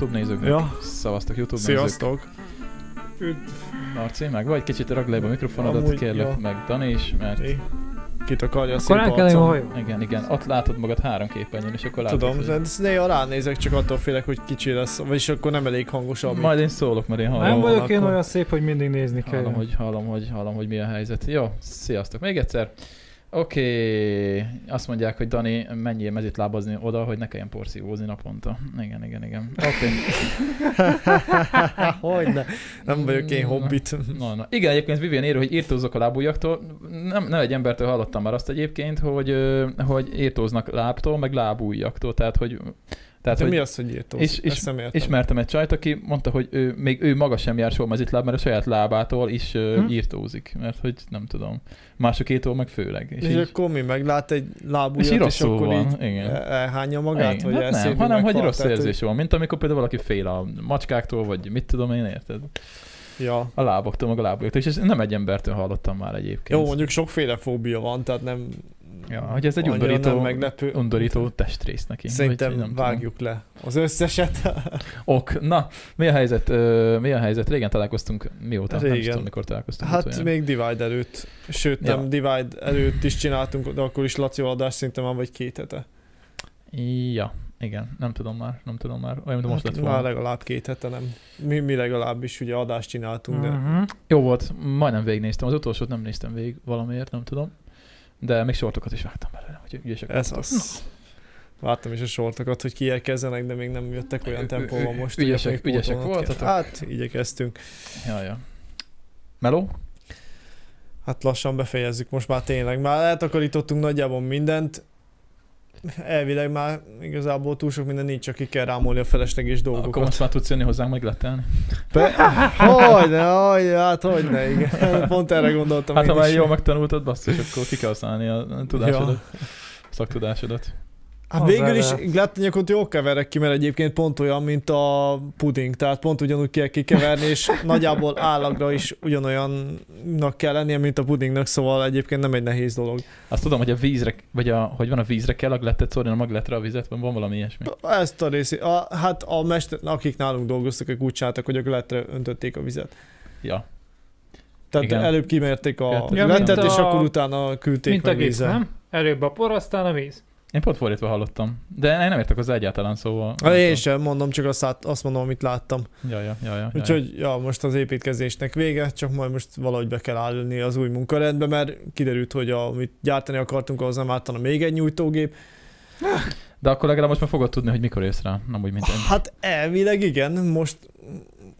YouTube nézőknek. Ja. Szavaztok YouTube nézők. Sziasztok! Marci, meg vagy kicsit ragd le a mikrofonodat, Amúgy, kérlek, ja. meg Dani is, mert É. Kit akarja Akkor szép a arcom? hajó. igen, igen, ott látod magad három képernyőn, és akkor látod, Tudom, hogy... de ezt néha ránézek, csak attól félek, hogy kicsi lesz, vagyis akkor nem elég hangosabb. Majd én szólok, mert én hallom, Nem vagyok én akkor- olyan szép, hogy mindig nézni kell. hallom, hogy, hallom, hogy, hallom, hogy mi a helyzet. Jó, sziasztok. Még egyszer. Oké, azt mondják, hogy Dani, menjél mezit lábazni oda, hogy ne kelljen porszívózni naponta. Igen, igen, igen. Oké. Hogyne, nem vagyok én hobbit. Na, na. Igen, egyébként Vivian írja, hogy írtózok a lábújaktól. Nem, nem egy embertől hallottam már azt egyébként, hogy, hogy írtóznak lábtól, meg lábújaktól. Tehát, hogy tehát, De hogy mi az, hogy írtó? És- és- ismertem egy csajt, aki mondta, hogy ő, még ő maga sem jár soha mezitláb, mert a saját lábától is Hm. írtózik. Mert hogy nem tudom. Másokétól meg főleg. És, És, így, akkor mi meglát egy és lábújat, így és, rosszul akkor van. így Igen. elhányja magát, Igen, vagy hát nem, hanem hogy rossz tehát, érzés van, mint amikor például valaki fél a macskáktól, vagy mit tudom én, érted? Ja. A láboktól, meg a lábújaktól, és ezt nem egy embertől hallottam már egyébként. Jó, mondjuk sokféle fóbia van, tehát nem Ja, hogy ez egy undorító, nem meglepő. undorító testrész neki. Szerintem vagy nem tudom. vágjuk le az összeset. Ok, na, mi a helyzet? Mi a helyzet? Régen találkoztunk, mióta? Nem Régen. tudom, mikor találkoztunk. Hát utoljára. még Divide előtt. Sőt, Ja. nem Divide előtt is csináltunk, de akkor is Laci adást szinte már vagy két hete. Ja, igen, nem tudom már, nem tudom már. Olyan, mint most lett Hát már volna. legalább két hete nem. Mi, mi legalábbis ugye adást csináltunk, de Mhm. Jó volt, majdnem végignéztem. Az utolsót nem néztem végig valamiért, nem tudom. De még sortokat is vágtam belőle, hogy ügyesek ez voltatok. az. Vártam is a sortokat, hogy kiérkezzenek, de még nem jöttek olyan tempóban most. ügyesek- ügyesek pótolnod kell. voltatok. Hát, igyekeztünk. Ja, ja. Meló? Hát lassan befejezzük most már tényleg. Már eltakarítottunk nagyjából mindent. Elvileg már igazából túl sok minden nincs, csak ki kell rámolni a felesleges Akkor dolgokat. most már tudsz jönni hozzánk meglettelni. Be... Hogyne, hogyne, hát hogyne, igen. Pont erre gondoltam Hát ha már jól megtanultad, basszus, akkor ki kell használni a tudásodat, a szaktudásodat. Hát végül is lehet. glattanyagot jól keverek ki, mert egyébként pont olyan, mint a puding, tehát pont ugyanúgy kell kikeverni, és nagyjából állagra is ugyanolyannak kell lennie, mint a pudingnak, szóval egyébként nem egy nehéz dolog. Azt tudom, hogy a vízre, vagy a, hogy van a vízre kell a glettet szórni, a magletre a vizet, van, van valami ilyesmi. Ezt a részét, a, hát a mester, akik nálunk dolgoztak, ők úgy csináltak, hogy a glettre öntötték a vizet. Ja. Tehát Igen. előbb kimérték a Ja, glettet, és a- akkor utána küldték Mint a meg gipsz, vízzel. nem? Előbb a por, aztán a víz. Én pont fordítva hallottam. De én nem értek hozzá egyáltalán, szóval... Hát én sem mondom, csak azt, azt mondom, amit láttam. Ja, ja, ja, ja. Úgyhogy ja, most az építkezésnek vége, csak majd most valahogy be kell állni az új munkarendbe, mert kiderült, hogy amit gyártani akartunk, ahhoz nem ártana még egy nyújtógép. De akkor legalább most már fogod tudni, hogy mikor jössz rá, nem úgy, mint én. Hát elvileg igen, most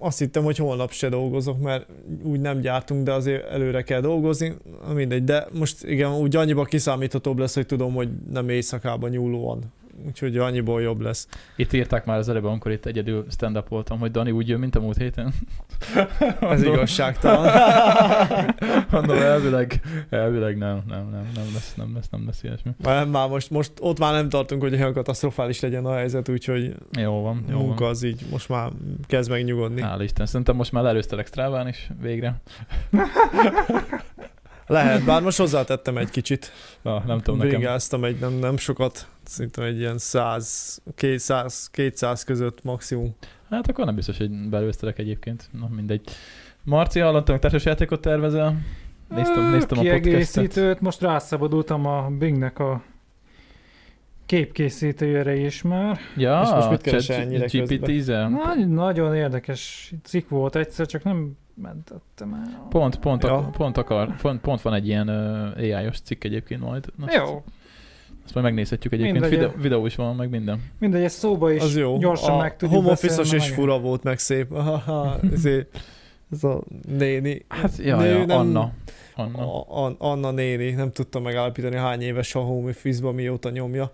azt hittem, hogy holnap se dolgozok, mert úgy nem gyártunk, de azért előre kell dolgozni, mindegy, de most igen, úgy annyiba kiszámíthatóbb lesz, hogy tudom, hogy nem éjszakában nyúlóan. Úgyhogy annyiból jobb lesz. Itt írták már az előbb, amikor itt egyedül stand-up voltam, hogy Dani úgy jön, mint a múlt héten. Ez igazságtalan. Mondom, elvileg, elvileg nem, nem, nem, nem lesz, nem lesz, nem lesz ilyesmi. Már, már most, most ott már nem tartunk, hogy olyan katasztrofális legyen a helyzet, úgyhogy Jó van, jó munka van. az így most már kezd megnyugodni. Hál' Isten, szerintem most már előztelek Stráván is, végre. Lehet, bár most hozzátettem egy kicsit. Na, nem tudom, nekem. Végáztam egy nem, nem sokat, szerintem egy ilyen 100, 200, 200 között maximum. Hát akkor nem biztos, hogy belőztelek egyébként. Na, mindegy. Marci, hallottam, hogy társasjátékot tervezel? Néztem, néztem a podcastet. Most rászabadultam a Bingnek a képkészítőjére is már. Ja, És most mit keresel ennyire GPT-zel? Nagy, nagyon érdekes cikk volt egyszer, csak nem mentettem el. Pont, pont, Ja. ak- pont, akar, pont, pont van egy ilyen uh, AI-os cikk egyébként majd. Na, Jó, Azt majd megnézhetjük egyébként. Mindegy. Videó, videó is van, meg minden. mindegy, ez szóba is Az jó. gyorsan a meg tudjuk home és meg- fura volt, meg szép. Aha, ezért, ez a néni. Hát, ja, Nő, ja, nem- Anna. Anna. A, a, Anna néni, nem tudtam megállapítani hány éves a home office mióta nyomja.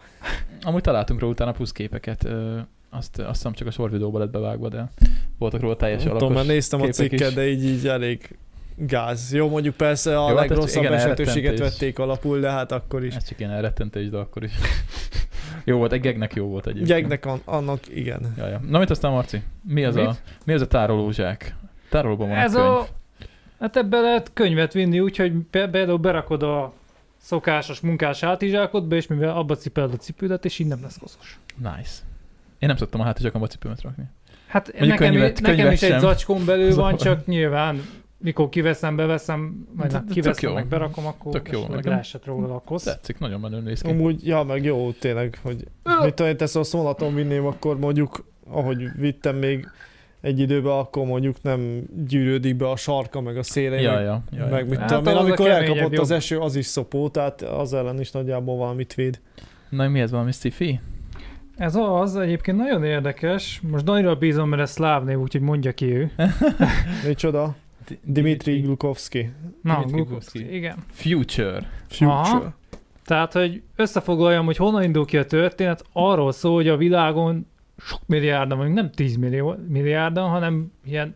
Amúgy találtunk róla utána plusz képeket. Ö, azt, azt hiszem csak a sorvideóba lett bevágva, de voltak róla teljes Nem tudom, alakos mert néztem a cikket, is. de így, így elég gáz. Jó, mondjuk persze a Jó, hát legrosszabb igen, esetőséget vették alapul, de hát akkor is. Ez csak ilyen elrettentés, de akkor is. jó volt, egy gegnek jó volt egyébként. Gegnek an, annak igen. Ja, ja. Na mit aztán Marci? Mi az, a, Mit? mi az a tárolózsák? Tárolóban van Ez a könyv. a... Hát ebbe lehet könyvet vinni, úgyhogy például berakod a szokásos munkás hátizsákodba, és mivel abba cipeled a cipődet, és így nem lesz koszos. Nice. Én nem szoktam a hátizsákomba cipőmet rakni. Hát Mondjuk nekem, könyvet- nekem könyvet is egy zacskón belül a van, csak nyilván mikor kiveszem, beveszem, majd De- de kiveszem, meg berakom, akkor Tök jó, nekem- leesett róla a kosz. Tetszik, nagyon menő néz ki. Amúgy, ja, meg jó, tényleg, hogy mit tudom, én, tesz a szolaton vinném, akkor mondjuk, ahogy vittem még egy időben, akkor mondjuk nem gyűrődik be a sarka, meg a széle, Ja, meg, ja, ja, meg mit Hát tudom én, amikor elkapott az eső, az is szopó, tehát az ellen is nagyjából valamit véd. Na, mi ez valami sci-fi? Ez az, egyébként nagyon érdekes. Most Danira bízom, mert ez szláv név, úgyhogy mondja ki ő. Micsoda? Dimitri Glukovsky. Na, Dimitri Glukovszky. igen. Future. Future. Aha. Tehát, hogy összefoglaljam, hogy honnan indul ki a történet, arról szól, hogy a világon sok milliárdan vagyunk, nem 10 millió, milliárdan, hanem ilyen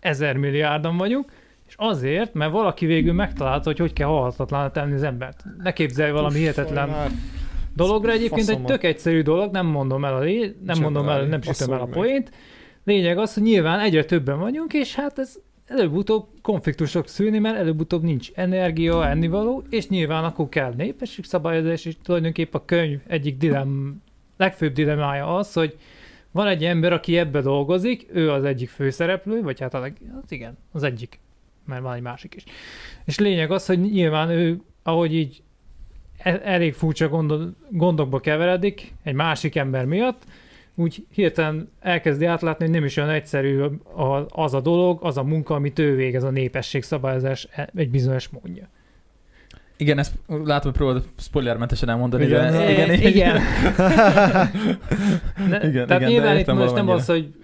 ezer milliárdan vagyunk, és azért, mert valaki végül megtalálta, hogy hogy kell halhatatlan tenni az embert. Ne képzelj valami hihetetlen Már dologra. Egyébként egy Faszomat. tök egyszerű dolog, nem mondom el a lé, nem mondom el, nem sütöm el a poént. Lényeg az, hogy nyilván egyre többen vagyunk, és hát ez előbb-utóbb konfliktusok szülni, mert előbb-utóbb nincs energia, ennivaló, és nyilván akkor kell népességszabályozás, és tulajdonképpen a könyv egyik dilem, legfőbb dilemája az, hogy van egy ember, aki ebbe dolgozik, ő az egyik főszereplő, vagy hát a leg, az igen, az egyik, mert van egy másik is. És lényeg az, hogy nyilván ő, ahogy így e- elég furcsa gondol, gondokba keveredik egy másik ember miatt, úgy hirtelen elkezdi átlátni, hogy nem is olyan egyszerű az a dolog, az a munka, amit ő végez a népességszabályozás e- egy bizonyos módja. Igen, ezt látom, hogy próbálod spoilermentesen elmondani, Igen. de E, igen, igen. Ne, Igen, tehát igen, nyilván itt most nem az, hogy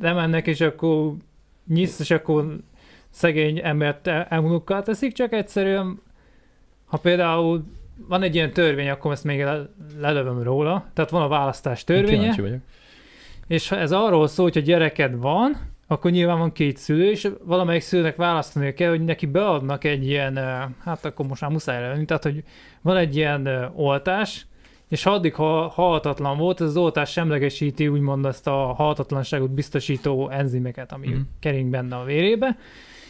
lemennek, és akkor nyisz, és akkor szegény embert el- elmunukkal teszik, csak egyszerűen, ha például van egy ilyen törvény, akkor ezt még le- lelövöm róla. Tehát van a választás törvénye, Kíváncsi vagyok. és ez arról szól, hogy a gyereked van, akkor nyilván van két szülő, és valamelyik szülőnek választani kell, hogy neki beadnak egy ilyen, hát akkor most már muszáj lenni, tehát hogy van egy ilyen oltás, és ha addig ha halhatatlan volt, az oltás semlegesíti úgymond ezt a halhatatlanságot biztosító enzimeket, ami Mhm. kering benne a vérébe,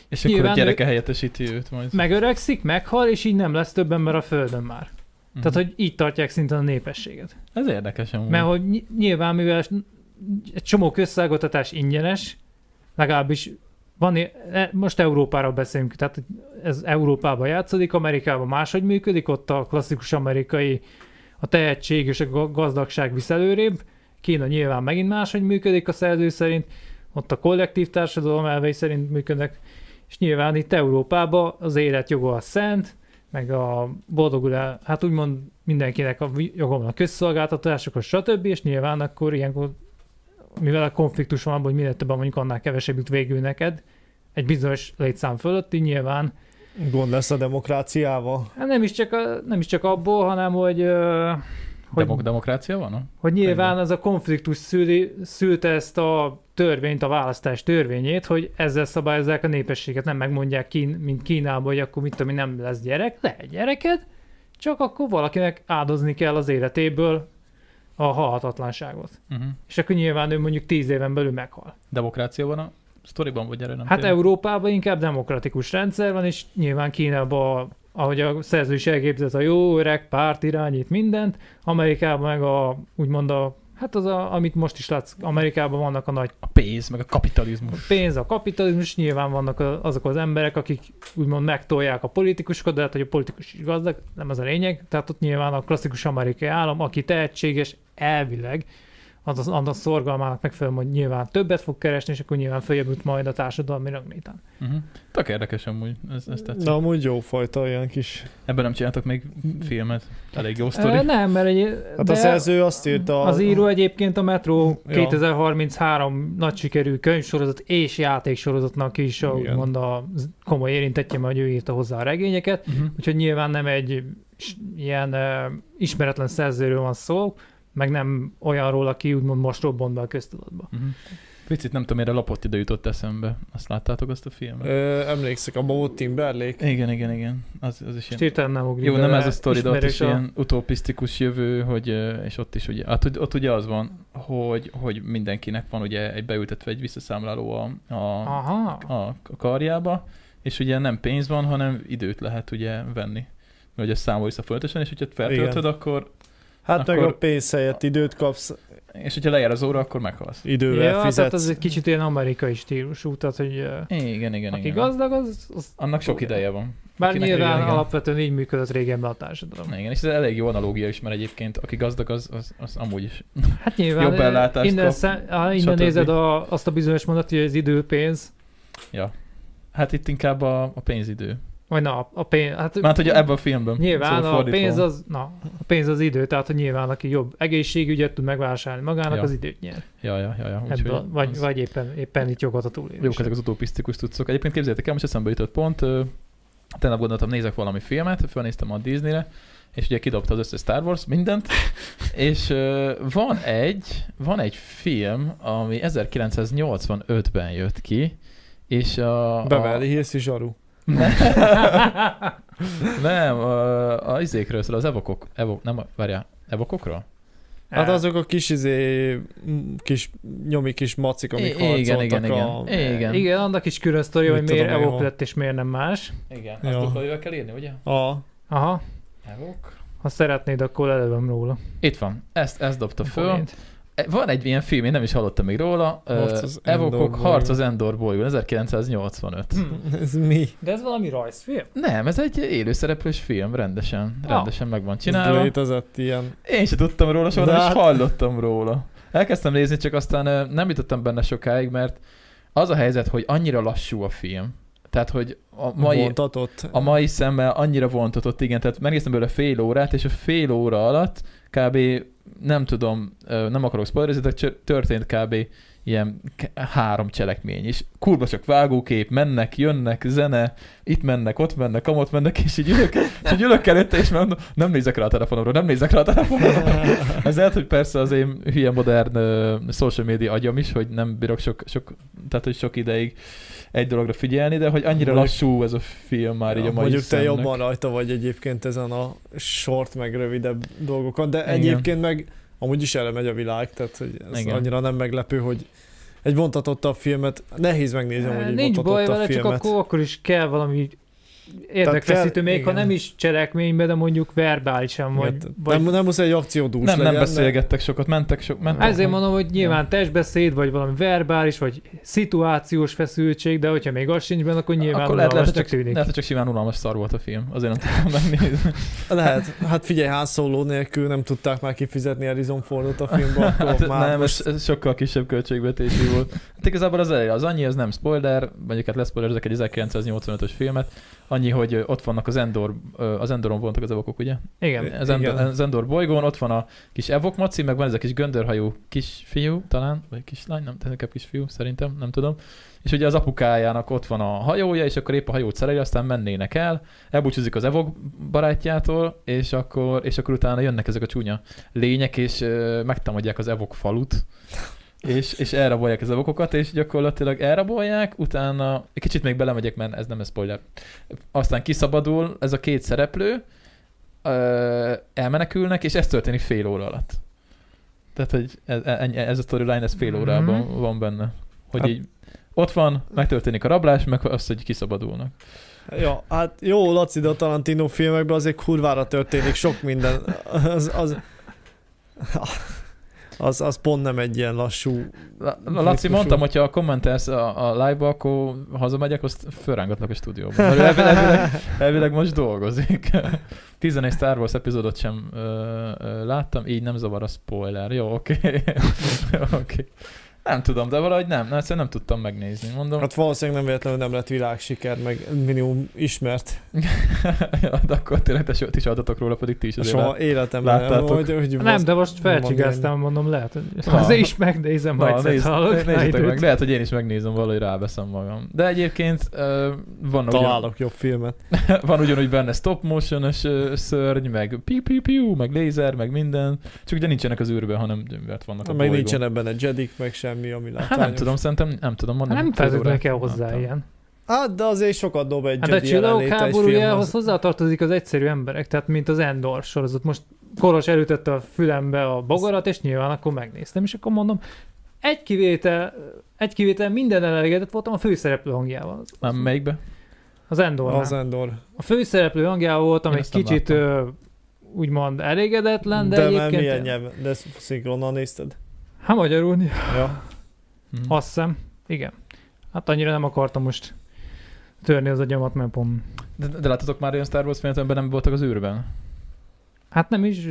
És akkor a Nyilván gyereke helyettesíti őt majd. megöregszik, meghal, és így nem lesz több ember a földön már. Mhm. Tehát, hogy így tartják szinten a népességet. Ez érdekes amúgy. Mert hogy ny- nyilván, mivel egy csomó közszállgattatás ingyenes, legalábbis van, e- most Európára beszélünk, tehát ez Európában játszódik, Amerikában máshogy működik, ott a klasszikus amerikai a tehetség és a ga- gazdagság visz előrébb, Kína nyilván megint máshogy működik a szerző szerint, ott a kollektív társadalom elvei szerint működnek, és nyilván itt Európában az élet joga a szent, meg a boldogulás, hát úgymond mindenkinek a a közszolgáltatásokhoz, stb. És nyilván akkor ilyenkor, mivel a konfliktus van abban, hogy minél többen mondjuk annál kevesebb jut végül neked, egy bizonyos létszám fölötti nyilván, Gond lesz a demokráciával. hát nem is csak, a, nem is csak abból, hanem hogy, hogy, Demok- demokrácia van? no? hogy nyilván az a konfliktus szüli, szülte ezt a törvényt, a választás törvényét, hogy ezzel szabályozzák a népességet, nem megmondják, Kín, mint Kínában, hogy akkor mit tudom, én, nem lesz gyerek, lehet gyereked, csak akkor valakinek áldozni kell az életéből a halhatatlanságot. Uh-huh. És akkor nyilván ő mondjuk tíz éven belül meghal. Demokrácia van a sztoriban, vagy erre nem Hát tényleg? Európában inkább demokratikus rendszer van, és nyilván Kínában, ahogy a szerző is elképzelt, a jó öreg párt irányít mindent, Amerikában meg a, úgymond a, hát az, a, amit most is látsz, Amerikában vannak a nagy A pénz, meg a kapitalizmus. pénz, a kapitalizmus, nyilván vannak a- azok az emberek, akik úgymond megtolják a politikusokat, de hát, hogy a politikus is gazdag, nem az a lényeg. Tehát ott nyilván a klasszikus amerikai állam, aki tehetséges elvileg, az az, annak szorgalmának megfelelően, hogy nyilván többet fog keresni, és akkor nyilván följebb jut majd a társadalmi ranglétán. Uh-huh. Tök érdekes amúgy, ez, ez tetszik. De amúgy jó fajta ilyen kis... Ebben nem csináltak még filmet. Elég jó sztori. Ö, nem, mert egy, Hát a szerző azt írta... az író egyébként a Metro Ja. 2033 nagy sikerű könyvsorozat és játéksorozatnak is a, Igen. úgymond a komoly érintetje, mert ő írta hozzá a regényeket. Uh-huh. Úgyhogy nyilván nem egy ilyen uh, ismeretlen szerzőről van szó, meg nem olyanról, aki úgymond most robbant be a köztudatba. Uh-huh. Picit nem tudom, mire lapott ide jutott eszembe. Azt láttátok azt a filmet? Ö, emlékszek, abban volt Timberlake. Igen, igen, igen. Az, az is ilyen... nem ugrik Jó, nem ez a sztori, de ott is a- ilyen utopisztikus jövő, hogy, és ott is ugye, hát ott, ott ugye az van, hogy, hogy mindenkinek van ugye egy beültetve egy visszaszámláló a, a, Aha. a, a karjába, és ugye nem pénz van, hanem időt lehet ugye venni. Hogy ezt számol vissza folyamatosan, és hogyha feltöltöd, akkor Hát meg Akkor- a pénz helyett időt kapsz, És hogyha lejár az óra, akkor meghalsz. idővel Ja, tehát fizetsz. az egy kicsit ilyen amerikai stílusú, tehát hogy Igen, igen, aki igen. gazdag, az, az Annak sok ideje van. bár Akinek nyilván igen. alapvetően így működött régenben a társadalom. Igen, és ez elég jó analógia is, mert egyébként aki gazdag, az, az, az amúgy is. Hát nyilván Jobb ellátást innen, kap, szem, á, innen stb. nézed a, azt a bizonyos mondat, hogy az idő pénz, Ja. Hát itt inkább a, a pénzidő. Vagy na, a pénz, hát Már hogy ebben a filmben. nyilván Szóval a fordítva. pénz az, na, a pénz az idő, tehát hogy nyilván aki jobb egészségügyet tud megvásárolni magának, Ja. az időt nyer. Ja, ja, ja, ja. Ebből, vagy, az- vagy éppen, éppen itt jogot a túlélés. Jók ezek az utopisztikus tudszok. Egyébként képzeljétek el, most eszembe jutott pont, tegnap gondoltam, nézek valami filmet, fölnéztem a Disneyre, és ugye kidobta az összes Star Wars, mindent, és van egy, van egy film, ami 1985-ben jött ki, és a... Beverly Hills is zsaru. Nem, nem a, a izékről szól, az evokok, evok, nem, várjál, evokokról? Hát azok a kis izé, kis nyomi kis macik, amik I- igen, harcoltak igen, a... igen. Igen. Igen, annak is külön sztori, Mit hogy miért evok lett és miért nem más. Igen, azt dupla kell írni, ugye? A, Aha, Evok. ha szeretnéd, akkor lelövöm róla. Itt van, ezt, ezt dobta föl. Forint. Van egy ilyen film, én nem is hallottam még róla. Harc Evokok Endor. Harc az Endor bolygón, 1985. Hm. ez mi? De ez valami rajzfilm? Nem, ez egy élőszereplős film, rendesen, Ja. rendesen meg van Ez csinálva. létezett ilyen. Én sem tudtam róla soha, De nem is hát- hallottam róla. Elkezdtem nézni, csak aztán nem jutottam benne sokáig, mert az a helyzet, hogy annyira lassú a film. Tehát, hogy a mai, Vontatott. a mai szemmel annyira vontatott, igen, tehát megnéztem belőle fél órát, és a fél óra alatt kb. Nem tudom, nem akarok spoilerezni, de történt kb. ilyen három cselekmény, és kurva csak vágókép, mennek, jönnek, zene, itt mennek, ott mennek, amott mennek, és így ülök, és így ülök előtte, és mondom, nem nézek rá a telefonomra, nem nézek rá a telefonomra. Ez lehet, hogy persze az én hülye modern social media agyam is, hogy nem bírok sok, sok, tehát hogy sok ideig egy dologra figyelni, de hogy annyira Mondjuk- lassú ez a film már így a mai Mondjuk te szemnek. jobban rajta vagy egyébként ezen a short meg rövidebb dolgokon, de Igen. egyébként meg amúgy is erre megy a világ, tehát hogy ez Igen. annyira nem meglepő, hogy egy vontatottabb filmet, nehéz megnézni, hogy egy Nincs baj vele, csak filmet. akkor, akkor is kell valami érdekfeszítő, kell- még ha igen. nem is cselekményben, de mondjuk verbálisan, vagy, Igen, vagy nem, nem muszáj egy akciódús Nem, legyen, nem beszélgettek sokat, mentek sok, mentek. Ezért mondom, hogy nyilván testbeszéd, vagy valami verbális, vagy szituációs feszültség, de hogyha még az sincs benne, akkor nyilván Akkor lehet, lehet, csak, tűnik. lehet, csak simán unalmas szar volt a film. Azért nem tudtam megnézni. De lehet. Hát figyelj, Han Solo nélkül nem tudták már kifizetni Harrison Fordot a filmbe, akkor Hát, már nem, most... ez, sokkal kisebb költségvetésű volt. Igazából az elég, az annyi, az nem spoiler, mondjuk hát leszpoilerezek egy 1985-ös filmet, annyi, hogy ott vannak az Endor, az Endoron vontak az evokok, ugye? Igen. Az Endor, Igen. az Endor bolygón, ott van a kis evok maci, meg van ez a kis göndörhajú kisfiú, talán, vagy kislány, nem, tehát inkább kisfiú, szerintem, nem tudom. És ugye az apukájának ott van a hajója, és akkor épp a hajót szereli, aztán mennének el, elbúcsúzik az evok barátjától, és akkor, és akkor utána jönnek ezek a csúnya lények, és ö, megtámadják az evok falut, és, és elrabolják az evokokat, és gyakorlatilag elrabolják, utána, egy kicsit még belemegyek, mert ez nem ez spoiler. Aztán kiszabadul ez a két szereplő, elmenekülnek, és ez történik fél óra alatt. Tehát, hogy ez, ennyi- ez a storyline, ez fél órában van benne. Hogy Hát- így ott van, megtörténik a rablás, meg az, hogy kiszabadulnak. Ja, hát jó, Laci, de a Tarantino filmekben azért kurvára történik sok minden. Az, az, az, az pont nem egy ilyen lassú... La- La- Laci, Ritmusú. mondtam, hogyha kommentelsz a, a live-ba, akkor hazamegyek, azt fölrángatlak a stúdióba. Mert ő elvileg, elvileg, elvileg most dolgozik. 11 Star Wars epizódot sem ö, ö, láttam, így nem zavar a spoiler. Jó, oké. Jó, oké. Nem tudom, de valahogy nem, nem, egyszerűen nem tudtam megnézni. Mondom, Hát valószínűleg nem véletlenül nem lett világsiker, meg minimum ismert. ja, de akkor tényleg te is adtatok róla, pedig ti is azért Soha életemben nem, láttátok? hogy, hogy Nem, de most felcsigáztam, mondom, lehet, hogy Na. azért is megnézem, Na, majd nézd, hallok nézzétek meg, lehet, hogy én is megnézem, valahogy ráveszem magam. De egyébként uh, van, ugyan, találok jobb filmet. van ugyanúgy benne stop motion-ös ö, szörny, meg piu piu piu, meg lézer, meg minden. Csak ugye nincsenek az űrben, hanem mert vannak a Meg nincsen ebben egy jedik, meg semmi, ami Hát látványos. nem tudom, szerintem nem tudom mondani. Hát nem feltétlenül kell hozzá láttam. ilyen. Hát, de azért sokat dob egy Hát a Jedi csillagok jelenléte egy háborújához hozzátartozik az egyszerű emberek, tehát mint az Endor sorozat. Most Koros elütette a fülembe a bogarat, és nyilván akkor megnéztem, és akkor mondom, egy kivétel, egy kivétel minden elégedett voltam a főszereplő hangjával. Az, Nem, melyikbe? az Endor. Az Endor. A főszereplő hangjával voltam Én egy nem kicsit ö, úgymond elégedetlen, de, De, de egyébként... milyen nyelven? De ezt szinkronnal nézted? Hát magyarul, Ja. Mhm. azt hiszem. Igen. Hát annyira nem akartam most törni az agyamat, mert pont... De, de láttatok már olyan Star Wars filmet, amiben nem voltak az űrben? Hát nem is...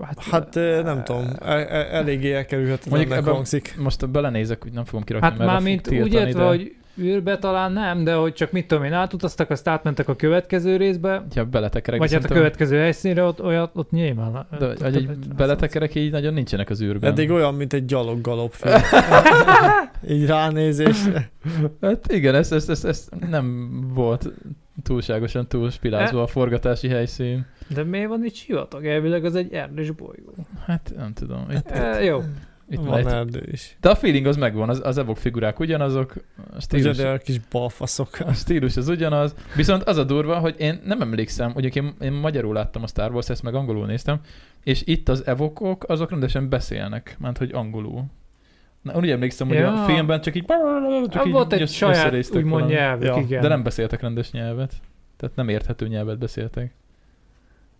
Hát, Hát ö, nem tudom, e- e- eléggé elkerülhetetlennek hangzik. Most belenézek, úgy nem fogom kirakni, Hát mert már mint úgy értve, hogy űrbe talán nem, de hogy csak mit tudom én, átutaztak, azt átmentek a következő részbe, Ja, beletekerek. vagy hát a következő helyszínre, ott, olyat, ott nyilván. De, hogy egy beletekerek így nagyon nincsenek az űrben. Eddig olyan, mint egy gyalog galopfilm. Így ránézésre. Hát igen, ez, ez, ez, ez nem volt túlságosan túlspilázva a forgatási helyszín. De miért van itt sivatag? Elvileg az egy erdős bolygó. Hát nem tudom. Itt, E, jó. Itt van Van egy... erdő is. De a feeling az megvan, az, az evok figurák ugyanazok, a Ugye, stílus, de a kis balfaszok. a stílus az ugyanaz, viszont az a durva, hogy én nem emlékszem, ugye én, én magyarul láttam a Star Wars, ezt meg angolul néztem, és itt az evokok, azok rendesen beszélnek, mert hogy angolul. Na, úgy emlékszem, hogy Ja. a filmben csak így... Csak így volt egy saját, úgymond nyelvük, Ja, igen. De nem beszéltek rendes nyelvet. Tehát nem érthető nyelvet beszéltek.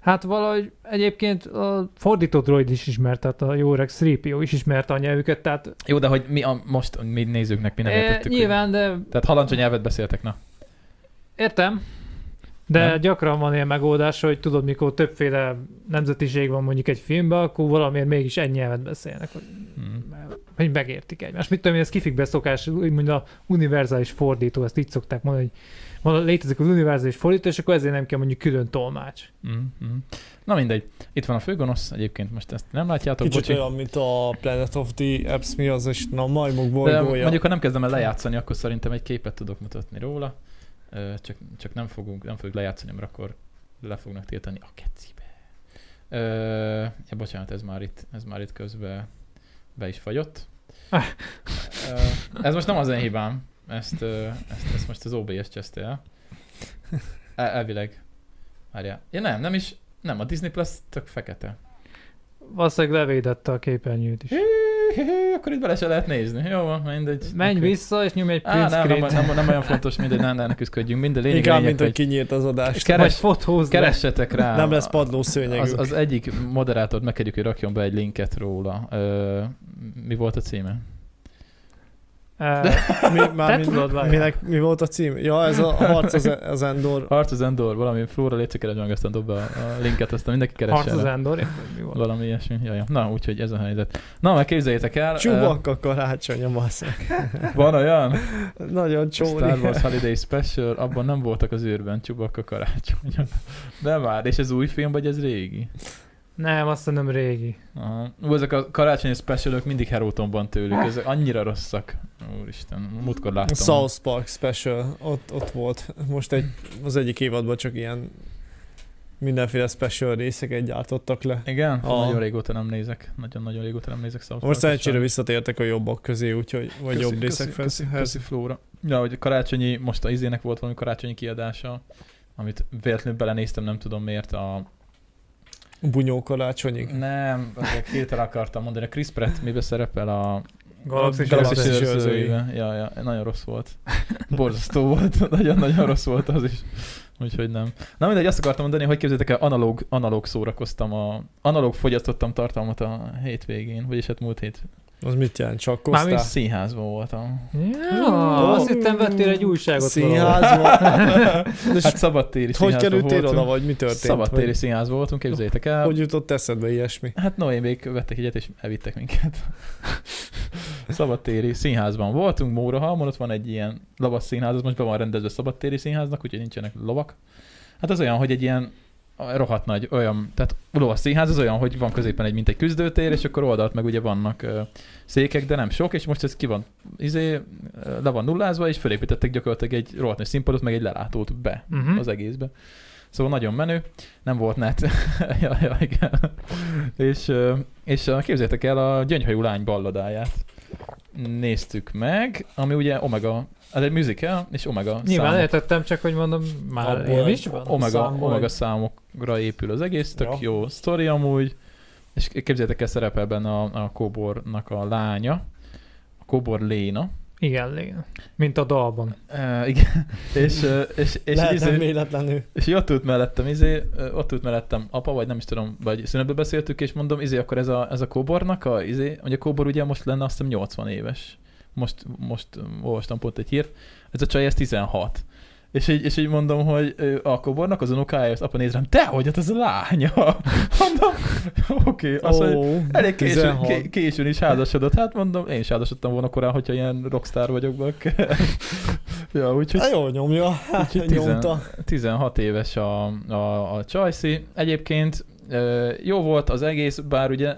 Hát valahogy egyébként a fordító droid is ismert, tehát a jó öreg 3PO is ismerte a nyelvüket, tehát Jó, de hogy mi a, most mi nézőknek mi nem e, értettük. hogy- nyilván, de Tehát halancsa nyelvet beszéltek, na. értem, de Nem? gyakran van ilyen megoldás, hogy tudod, mikor többféle nemzetiség van mondjuk egy filmben, akkor valamiért mégis egy nyelvet beszélnek, hogy, Hmm. hogy megértik egymást. Mit tudom én, ez kifikbe szokás, úgymond a univerzális fordító, ezt így szokták mondani, hogy van, létezik az univerzális fordító, és akkor ezért nem kell mondjuk külön tolmács. Mm, mm. Na mindegy. Itt van a főgonosz, egyébként most ezt nem látjátok, Kicsit bocsi. olyan, mint a Planet of the Apps, mi az, és na, a majmok De bolygója. mondjuk, ha nem kezdem el lejátszani, akkor szerintem egy képet tudok mutatni róla. Csak, csak nem, fogunk, nem fogjuk lejátszani, mert akkor le fognak tiltani a kecibe. Ö, ja, bocsánat, ez már itt, ez már itt közben be is fagyott. Ah. Ö, ez most nem az én hibám. Ezt, ezt, ezt most az OBS cseszte el. El, elvileg. Várjál. Ja nem, nem is. Nem, a Disney Plus tök fekete. Valószínűleg levédette a képernyőt is. Akkor itt bele se lehet nézni. Jó, van, mindegy. Menj vissza, és nyomj egy Á, print nem, nem, screen-t. nem, nem, olyan fontos, mindegy, nem, nem, ne küzdködjünk. Minden lényeg, Inkább, lényeg mint hogy kinyílt az adást. Keres- Vagy le. keressetek rá. Nem lesz padlószőnyegünk. Az, az egyik moderátort megkérjük, hogy rakjon be egy linket róla. Ö, mi volt a címe? Mi, már Te mi, tudod, minek, mi volt a cím? Ja, ez a harc az, az Endor. Harc az Endor, valami Flóra légy meg, aztán dob be a, a linket, aztán mindenki Harc keresse az rá. Endor, érted, mi volt? Valami ilyesmi. Jaj, Na, úgyhogy ez a helyzet. Na, meg képzeljétek el. Csubakka karácsony a maszek. van olyan? Nagyon Star csóri. Wars Holiday Special, abban nem voltak az űrben Csubakka karácsony. De már, és ez új film, vagy ez régi? Nem, azt nem régi. Aha. Ú, ezek a karácsonyi specialok mindig Herótonban tőlük, ezek annyira rosszak. Úristen, múltkor láttam. South Park Special, ott, ott volt. Most egy, az egyik évadban csak ilyen mindenféle special részeket gyártottak le. Igen? A- Nagyon régóta nem nézek. Nagyon-nagyon régóta nem nézek South Most szerencsére visszatértek a jobbak közé, úgyhogy vagy Köszi, jobb részek köszi, köszi, felszínhez. köszi Flóra. Ja, hogy a karácsonyi, most a izének volt valami karácsonyi kiadása, amit véletlenül belenéztem, nem tudom miért a... Bunyó karácsonyig. Nem, azért hirtelen akartam mondani, a Chris Pratt miben szerepel a Galaxis Galaxis őrzőiben. Ja, ja, nagyon rossz volt. Borzasztó volt, nagyon-nagyon rossz volt az is. Úgyhogy nem. Na mindegy, azt akartam mondani, hogy képzeljétek el, analóg, analóg szórakoztam, a, analóg fogyasztottam tartalmat a hétvégén, vagyis hát múlt hét. Az mit jelent? Csak Mármint koztál? Színházban voltam. Ja, Ó. azt hittem vettél egy újságot. Színházban? Hát szabadtéri hogy kerültél voltunk. oda, vagy mi történt? Szabadtéri Vagy, színházban voltunk, képzeljétek el. hogy jutott eszedbe ilyesmi? Hát Noémék vettek egyet, és elvittek minket. szabadtéri színházban voltunk, Mórahalmon, ott van egy ilyen lovas színház, az most be van rendezve szabadtéri színháznak, úgyhogy nincsenek lovak. Hát az olyan, hogy egy ilyen rohadt nagy, olyan, tehát lovas színház az olyan, hogy van középen egy, mint egy küzdőtér, és akkor oldalt meg ugye vannak ö, székek, de nem sok, és most ez ki van, izé, le van nullázva, és felépítettek gyakorlatilag egy rohadt nagy színpadot, meg egy lelátót be Mhm. az egészbe. Szóval nagyon menő, nem volt net. ja, ja, igen. és, és képzeljétek el a Gyöngyhajú lány balladáját. Néztük meg, ami ugye Omega, ez egy musical, és Omega Nyilván számok, értettem, csak hogy mondom, már Abból én is van. Omega, számból Omega számokra épül az egész, tök Ja. jó sztori amúgy, és képzeljétek el szerepel benne a, a Kobornak a lánya, a Kobor Léna, Igen, igen. Mint a dalban. Uh, igen. és, uh, és, és, Lehet izé- nem véletlenül. És ott ült mellettem, izé, ott ült mellettem apa, vagy nem is tudom, vagy szünetbe beszéltük, és mondom, izé, akkor ez a, ez a kóbornak, a, izé, ugye a kóbor ugye most lenne azt hiszem 80 éves. Most, most olvastam pont egy hírt. Ez a csaj, ez 16. És így, és így mondom, hogy a kobornak az unokája, és apa néz rám, te hogy, hát ez a lánya. Mondom, oké, okay, Ó, elég későn, 16. ké, későn is házasodott. Hát mondom, én is házasodtam volna korán, hogyha ilyen rockstar vagyok bakker. ja, úgyhogy Hát jól nyomja. Tizen- Nyomta. 16 éves a, a, a Csajci. Egyébként jó volt az egész, bár ugye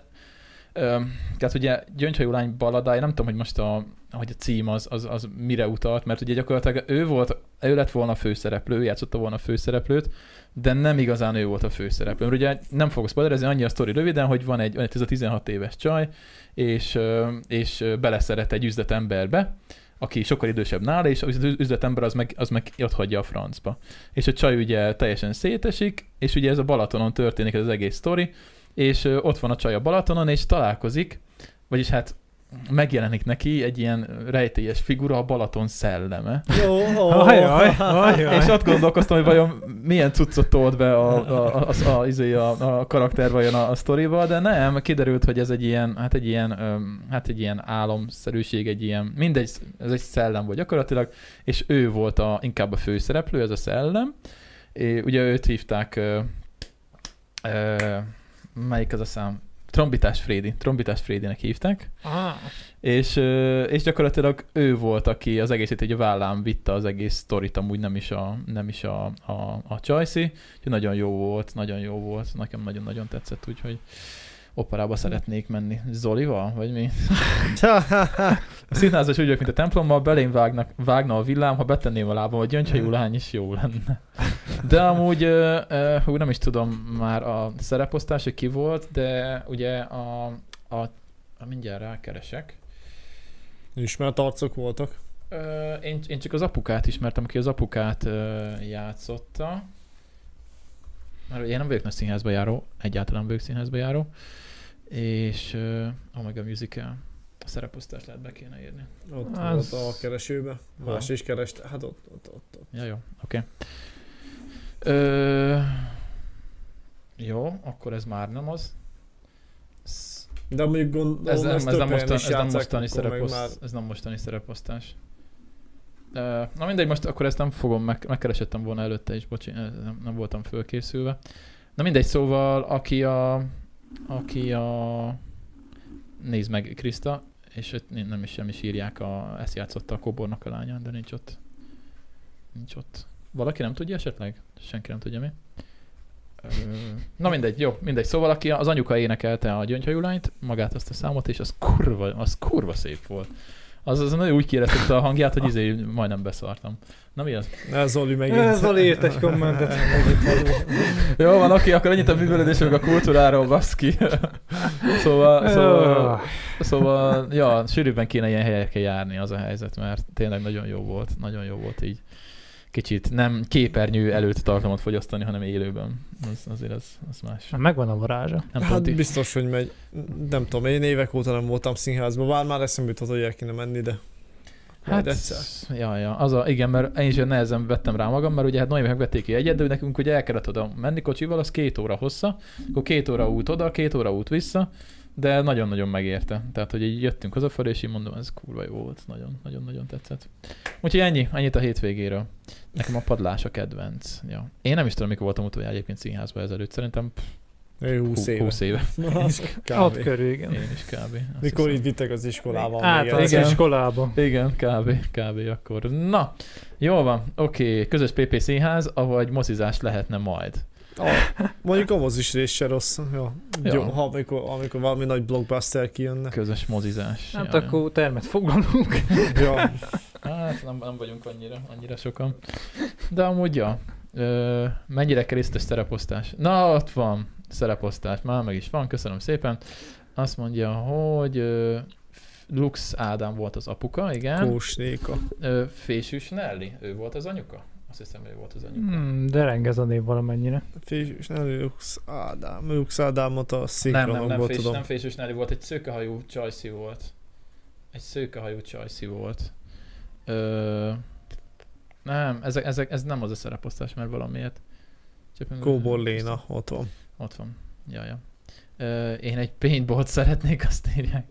tehát ugye Gyöngyhajú lány baladája, nem tudom, hogy most a, hogy a cím az, az, az mire utalt, mert ugye gyakorlatilag ő volt, ő lett volna a főszereplő, játszotta volna a főszereplőt, de nem igazán ő volt a főszereplő. Mert ugye nem fogok spoilerezni, annyi a sztori röviden, hogy van egy, ez a 16 éves csaj, és, és beleszeret egy üzletemberbe, aki sokkal idősebb nála, és az üzletember az meg, az meg ott hagyja a francba. És a csaj ugye teljesen szétesik, és ugye ez a Balatonon történik ez az egész sztori, és ott van a csaj a Balatonon, és találkozik, vagyis hát megjelenik neki egy ilyen rejtélyes figura, a Balaton szelleme. Jó. Ajaj, ajaj. És ott gondolkoztam, hogy vajon milyen cuccot tolt be a, a, a, a, a, a, a karakter vajon a, a sztoriba, de nem, kiderült, hogy ez egy ilyen, hát egy ilyen, hát egy ilyen álomszerűség, egy ilyen, mindegy, ez egy szellem volt gyakorlatilag, és ő volt a, inkább a főszereplő, ez a szellem. É, ugye őt hívták, ö, ö, melyik az a szám? Trombitás Frédi, Trombitás Frédinek hívták. Ah, És, és gyakorlatilag ő volt, aki az egészét egy a vállán vitte az egész sztorit, amúgy nem is a, nem is a, a, a Csajci. Úgyhogy nagyon jó volt, nagyon jó volt. Nekem nagyon-nagyon tetszett, úgyhogy operába szeretnék menni. Zolival, vagy mi? A színházas úgy vagyok, mint a templommal, belém vágnak, vágna a villám, ha betenném a lábam, a gyöngyhajú lány is jó lenne. De amúgy, ö, ö, hú, nem is tudom már a szereposztás, hogy ki volt, de ugye a, a, a mindjárt rákeresek. Ismert arcok voltak. Ö, én, én csak az apukát ismertem, aki az apukát ö, játszotta. Mert én nem vagyok nagy színházba járó, egyáltalán vagyok színházba járó. És ö, my god, musical. A szereposztást lehet be kéne írni. Ott Az- volt a keresőbe. Más is kereste. Hát ott, ott, ott. ott. Ja, jó, oké. Okay. Jó, akkor ez már nem az. Sz- De mondjuk gondolom, Ez nem, ez, több nem, helyen mostan, is ez nem mostani szereposzt, már- ez nem mostani szereposztás. Na mindegy, most akkor ezt nem fogom, meg, megkeresettem volna előtte is, bocsi, nem, nem voltam fölkészülve. Na mindegy, szóval aki a, aki a, nézd meg Krista, és nem is sem is a, ezt játszotta a Kobornak a lányán, de nincs ott. Nincs ott. Valaki nem tudja esetleg? Senki nem tudja mi? Na mindegy, jó, mindegy. Szóval aki az anyuka énekelte a gyöngyhajú lányt, magát azt a számot, és az kurva, az kurva szép volt. Az, az nagyon úgy kiéreztette a hangját, hogy izé majdnem beszartam. Na mi az? Ne, Zoli megint. Ez Zoli írt egy kommentet. Jó van, oké, akkor ennyit a művelődésünk a kultúráról, baszki. szóval, szóval, szóval, ja, sűrűbben kéne ilyen helyekre járni az a helyzet, mert tényleg nagyon jó volt, nagyon jó volt így kicsit nem képernyő előtt tartalmat fogyasztani, hanem élőben. Az, azért az, az más. Hát Megvan a varázsa. Nem Hát tudom, biztos, hogy megy. Nem tudom, én évek óta nem voltam színházban, bár már eszembe jutott, hogy el kéne menni, de Hát, egyszer. ja, ja, az a, igen, mert én is nehezen vettem rá magam, mert ugye hát nagyon megvették ki egyet, de nekünk ugye el kellett oda menni kocsival, az két óra hossza, akkor két óra út oda, két óra út vissza, de nagyon-nagyon megérte. Tehát, hogy így jöttünk hazafelé, és így mondom, ez kurva jó volt, nagyon, nagyon-nagyon tetszett. Úgyhogy ennyi, ennyit a hétvégéről. Nekem a padlás a kedvenc. Ja. Én nem is tudom, mikor voltam utoljára egyébként színházba ezelőtt, szerintem pff, Ő 20 éve. 20 éve. Ott Kb. körül, igen. Én is kb. Azt Mikor hiszem. így vittek az iskolában. Át az. Igen. iskolába. Igen, kb. kb. akkor. Na, jó van, oké, közös PP színház, ahogy mozizás lehetne majd. Ah, mondjuk a mozis rész se rossz. Ja. Ja. Jó, ha amikor, amikor valami nagy blockbuster kijönne. Közös mozizás. Hát ja, akkor termet foglalunk. Ja. Hát nem, nem vagyunk annyira, annyira sokan. De amúgy, ja. Ö, mennyire krisztus szereposztás? Na, ott van szereposztás, már meg is van, köszönöm szépen. Azt mondja, hogy ö, Lux Ádám volt az apuka, igen. Kósnéka. Fésűs Nelly, ő volt az anyuka? Azt hiszem, ő volt az anyuka. Hmm, de rengez a név valamennyire. Fés, nem Lux Ádám. Lux Ádámot a Nem, nem, nem, szinkronokból fés, tudom. nem fésűs Nelly volt, egy szőkehajú csajszi volt. Egy szőkehajú csajszi volt. Ö, nem, ezek, ezek, ez nem az a szereposztás, mert valamiért. Csak Kóbor Léna, ott van. Ott van. Ja, ja. Ö, én egy paintball szeretnék, azt írják.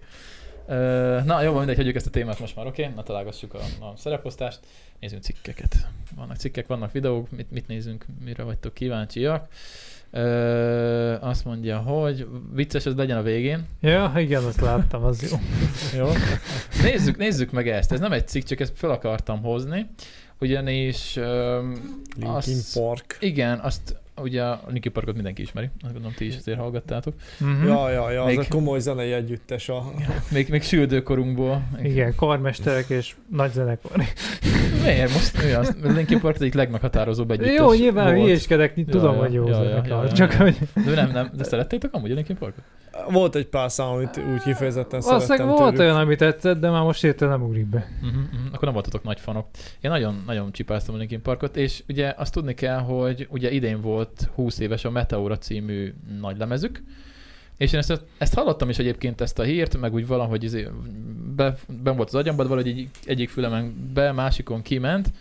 Ö, na jó, van, mindegy, hagyjuk ezt a témát most már, oké? Okay? Na találgassuk a, a szereposztást. Nézzünk cikkeket. Vannak cikkek, vannak videók, mit, mit nézünk, mire vagytok kíváncsiak. Ö, azt mondja, hogy vicces ez legyen a végén. Ja, igen, azt láttam, az jó. Jó. Nézzük, nézzük meg ezt. Ez nem egy cikk, csak ezt fel akartam hozni. Ugyanis um, Linkin azt, Park. igen, azt ugye a Linkin Parkot mindenki ismeri, azt gondolom ti is azért hallgattátok. Mhm. Ja, ja, ja, Még- az a komoly zenei együttes. A... Még, még süldőkorunkból. Igen, karmesterek és nagy zenekar. Miért? Most mi az? A Linkin Park egyik legmeghatározóbb együttes Jó, nyilván volt. hülyéskedek, tudom, ja, hogy jó ja, ja, zenekar. ja, ja, Csak ja. hogy De nem, nem, de szerettétek amúgy a Linkin Parkot? Volt egy pár szám, amit úgy kifejezetten valószínűleg szerettem volt tőlük. olyan, ami tetszett, de már most érte nem ugrik be. Uh-huh, uh-huh. Akkor nem voltatok nagy fanok. Én nagyon, nagyon csipáztam a Linkin Parkot, és ugye azt tudni kell, hogy ugye idén volt 20 éves a Meteora című nagy lemezük, és én ezt, ezt hallottam is egyébként ezt a hírt, meg úgy valahogy izé, be, ben volt az agyamban, valahogy egy, egyik fülemen be, másikon kiment,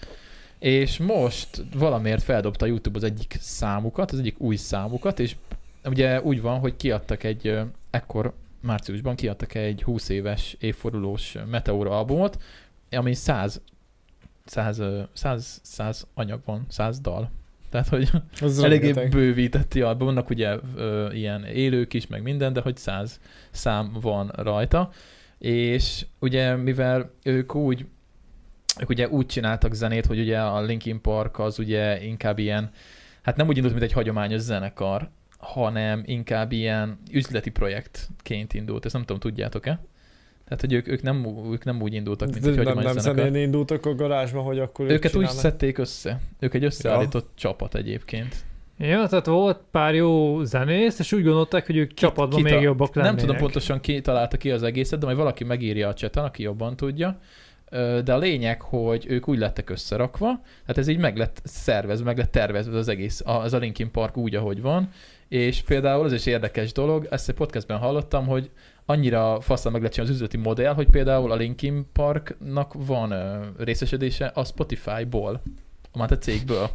és most valamiért feldobta a YouTube az egyik számukat, az egyik új számukat, és ugye úgy van, hogy kiadtak egy, ekkor márciusban kiadtak egy 20 éves évfordulós Meteora albumot, ami 100 100, ö, 100, 100 anyag van, 100 dal. Tehát, hogy Az eléggé rengeteg. bővítetti album, vannak ugye ö, ilyen élők is, meg minden, de hogy 100 szám van rajta. És ugye mivel ők úgy ők ugye úgy csináltak zenét, hogy ugye a Linkin Park az ugye inkább ilyen, hát nem úgy indult, mint egy hagyományos zenekar, hanem inkább ilyen üzleti projektként indult. Ezt nem tudom, tudjátok-e? Tehát, hogy ők, ők, nem, ők nem úgy indultak, mint egy nem, nem zenekar. zenén indultak a garázsba, hogy akkor ők Őket úgy csinálnak. szedték össze. Ők egy összeállított csapat egyébként. Ja, tehát volt pár jó zenész, és úgy gondolták, hogy ők csapatban még jobbak lennének. Nem tudom pontosan ki találta ki az egészet, de majd valaki megírja a cseten, aki jobban tudja. De a lényeg, hogy ők úgy lettek összerakva, hát ez így meg lett szervezve, meg lett tervezve az egész, a- az a Linkin Park úgy, ahogy van, és például az is érdekes dolog, ezt egy podcastben hallottam, hogy annyira faszal meg az üzleti modell, hogy például a Linkin Parknak van részesedése a Spotify-ból, már a cégből.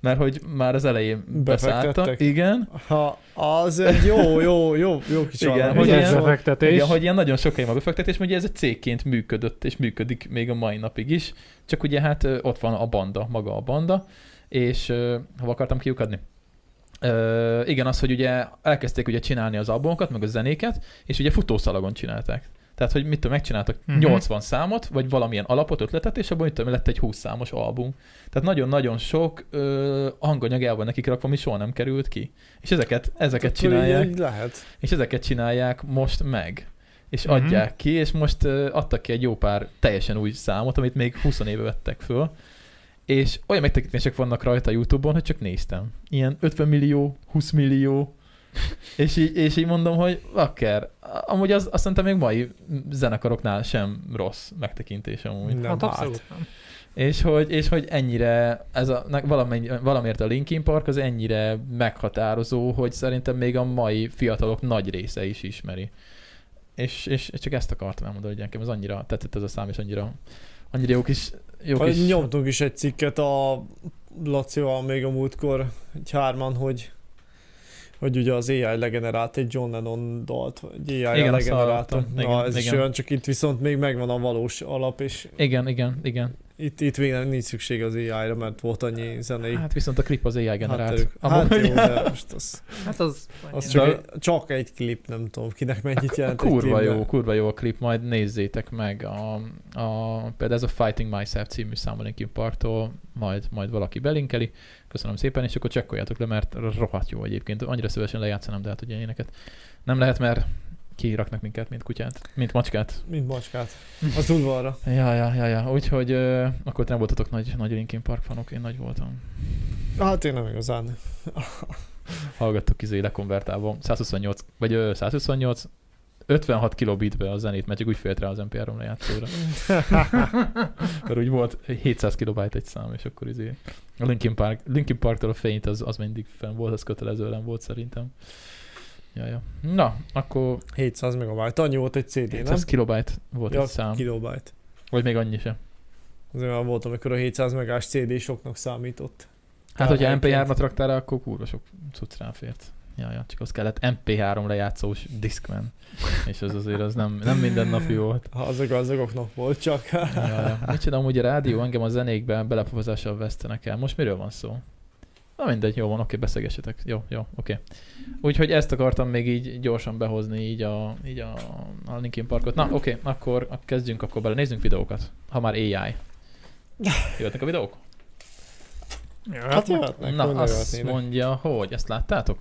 Mert hogy már az elején beszálltak. Befektettek? Igen, Ha az egy jó, jó, jó, jó kis Igen, hogy ilyen- ez befektetés. Igen, hogy ilyen nagyon sokáig a befektetés, ugye ez egy cégként működött, és működik még a mai napig is. Csak ugye hát ott van a banda, maga a banda, és hova akartam kiukadni? Ö, igen, az, hogy ugye elkezdték ugye csinálni az albumokat, meg a zenéket, és ugye futószalagon csinálták. Tehát, hogy mit tudom, megcsináltak Mhm. uh-huh. 80 számot, vagy valamilyen alapot, ötletet, és abban mit tudom, lett egy 20 számos album. Tehát nagyon-nagyon sok ö, hanganyag el van nekik rakva, ami soha nem került ki. És ezeket, ezeket így- csinálják így lehet. és ezeket csinálják most meg. És Mhm. adják ki, és most uh, adtak ki egy jó pár teljesen új számot, amit még 20 éve vettek föl. És olyan megtekintések vannak rajta a Youtube-on, hogy csak néztem. Ilyen 50 millió, 20 millió, és így, és így mondom, hogy akár. Amúgy az, azt szerintem még mai zenekaroknál sem rossz megtekintés amúgy. Nem Hát árt. abszolút nem. És hogy, és hogy ennyire, ez a, valamennyi, valamiért a Linkin Park az ennyire meghatározó, hogy szerintem még a mai fiatalok nagy része is ismeri. És, és, és csak ezt akartam elmondani, hogy nekem ez annyira tetszett ez a szám, és annyira, annyira jó kis... Jó kis Nyomtunk is egy cikket a Lacival még a múltkor, egy hárman, hogy hogy ugye az AI legenerált egy John Lennon dalt, egy AI Igen, legenerálta. hallottam. Igen, Na, ez is igen. olyan, csak itt viszont még megvan a valós alap, és Igen, igen, igen. Itt, itt még nem nincs szükség az AI-ra, mert volt annyi zenei Hát viszont a klip az AI generált. Amúgy- Hát jó, de most az, Hát az... az csak, egy, csak egy klip, nem tudom kinek mennyit jelent egy Kurva klip, de- jó, kurva jó a klip, majd nézzétek meg. A, a, például ez a Fighting Myself című szám a Linkin Parktól, majd, majd valaki belinkeli. Köszönöm szépen, és akkor csekkoljátok le, mert rohadt jó egyébként. Annyira szívesen lejátszanám, de hát ugye éneket nem lehet, mert kiraknak minket, mint kutyát, mint macskát. Mint macskát. Az udvarra. Ja, ja, ja, ja. Úgyhogy ö, akkor nem voltatok nagy, nagy Linkin Park fanok, én nagy voltam. Hát én nem igazán. Hallgattuk izé lekonvertálva 128, vagy ö, 128, 56 kilobitbe a zenét, mert csak úgy félt rá az MP3 lejátszóra. Akkor úgy volt 700 kilobájt egy szám, és akkor izé a Linkin, Park, Linkin Parktól a fényt az, az mindig fenn volt, az kötelező nem volt szerintem. Ja, ja. Na, akkor 700 megabyte, annyi volt egy CD, nem? 700 kilobájt volt Ja, egy szám. kilobyte. Vagy még annyi sem. Azért már volt, amikor a 700 megás CD soknak számított. Hát, hogyha Tárhelyként. MP3-at raktál rá, akkor kurva sok cucc ráfért. Ja, ja, csak az kellett MP3 lejátszós Discman. És az azért az nem, nem mindennapi volt. Ha azok azoknak volt csak. Ja, ja. Csinálom, ugye a rádió engem a zenékben belepofozással vesztenek el. Most miről van szó? Na mindegy, jó van, oké, beszélgessetek. Jó, jó, oké. Úgyhogy ezt akartam még így gyorsan behozni így a, így a, a Linkin Parkot. Na, oké, akkor kezdjünk akkor bele. Nézzünk videókat, ha már AI. Jöhetnek a videók? Hát jöhetnek, Na, azt jöhetnének. mondja, hogy ezt láttátok?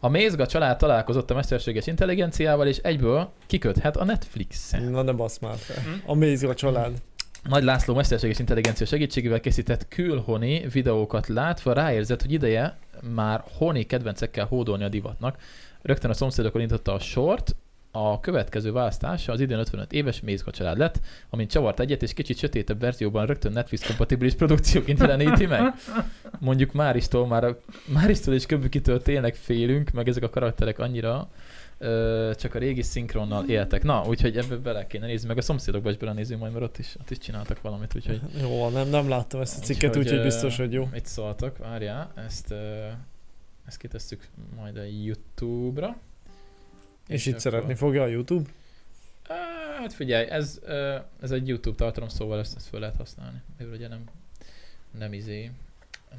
A Mézga család találkozott a mesterséges intelligenciával, és egyből kiköthet a Netflixen. Na de basz már fel. Hm? A Mézga család. Nagy László mesterséges intelligencia segítségével készített külhoni videókat látva ráérzett, hogy ideje már honi kedvencekkel hódolni a divatnak. Rögtön a szomszédokon indította a sort, a következő választása az idén 55 éves Mézga család lett, amint csavart egyet, és kicsit sötétebb verzióban rögtön Netflix kompatibilis produkcióként jeleníti meg. Mondjuk Máristól már a, Máristól és Köbükitől tényleg félünk, meg ezek a karakterek annyira ö, csak a régi szinkronnal éltek. Na, úgyhogy ebbe bele kéne nézni, meg a szomszédokba is belenézünk majd, mert ott is, ott is csináltak valamit, úgyhogy Jó, nem, nem láttam ezt a cikket, Úgyhogy, ö, biztos, hogy jó. mit szóltak, várjál, ezt, ö, ezt kitesszük majd a YouTube-ra. És itt akkor- szeretni fogja a YouTube? Hát figyelj, ez, ez egy YouTube tartalom, szóval ezt, ezt fel lehet használni. Mivel ugye nem, nem izé,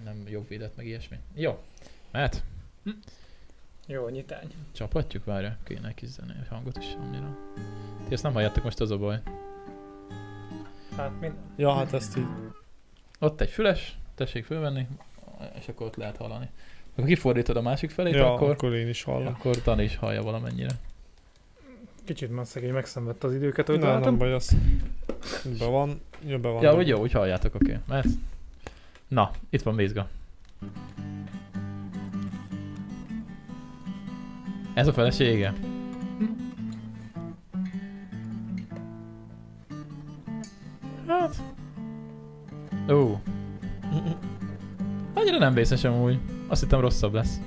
nem jogvédett meg ilyesmi. Jó, mehet? Jó, nyitány. Csapatjuk, várja, kéne egy kis zenei hangot is annyira. Ti ezt nem halljátok most az a baj. Hát mind... Ja, hát ezt így. Ott egy füles, tessék fölvenni, és akkor ott lehet hallani. Akkor kifordítod a másik felét, Ja, akkor, akkor én is hallom. akkor Dani is hallja valamennyire. Kicsit már szegény megszenvedte az időket, hogy nem látom. baj, az. Be van, ja, be van. Ja, úgy jó, úgy halljátok, oké. Okay. Mert... Na, itt van Mézga. Ez a felesége. Hát... Ó, annyira nem vészes amúgy. Azt hittem rosszabb lesz.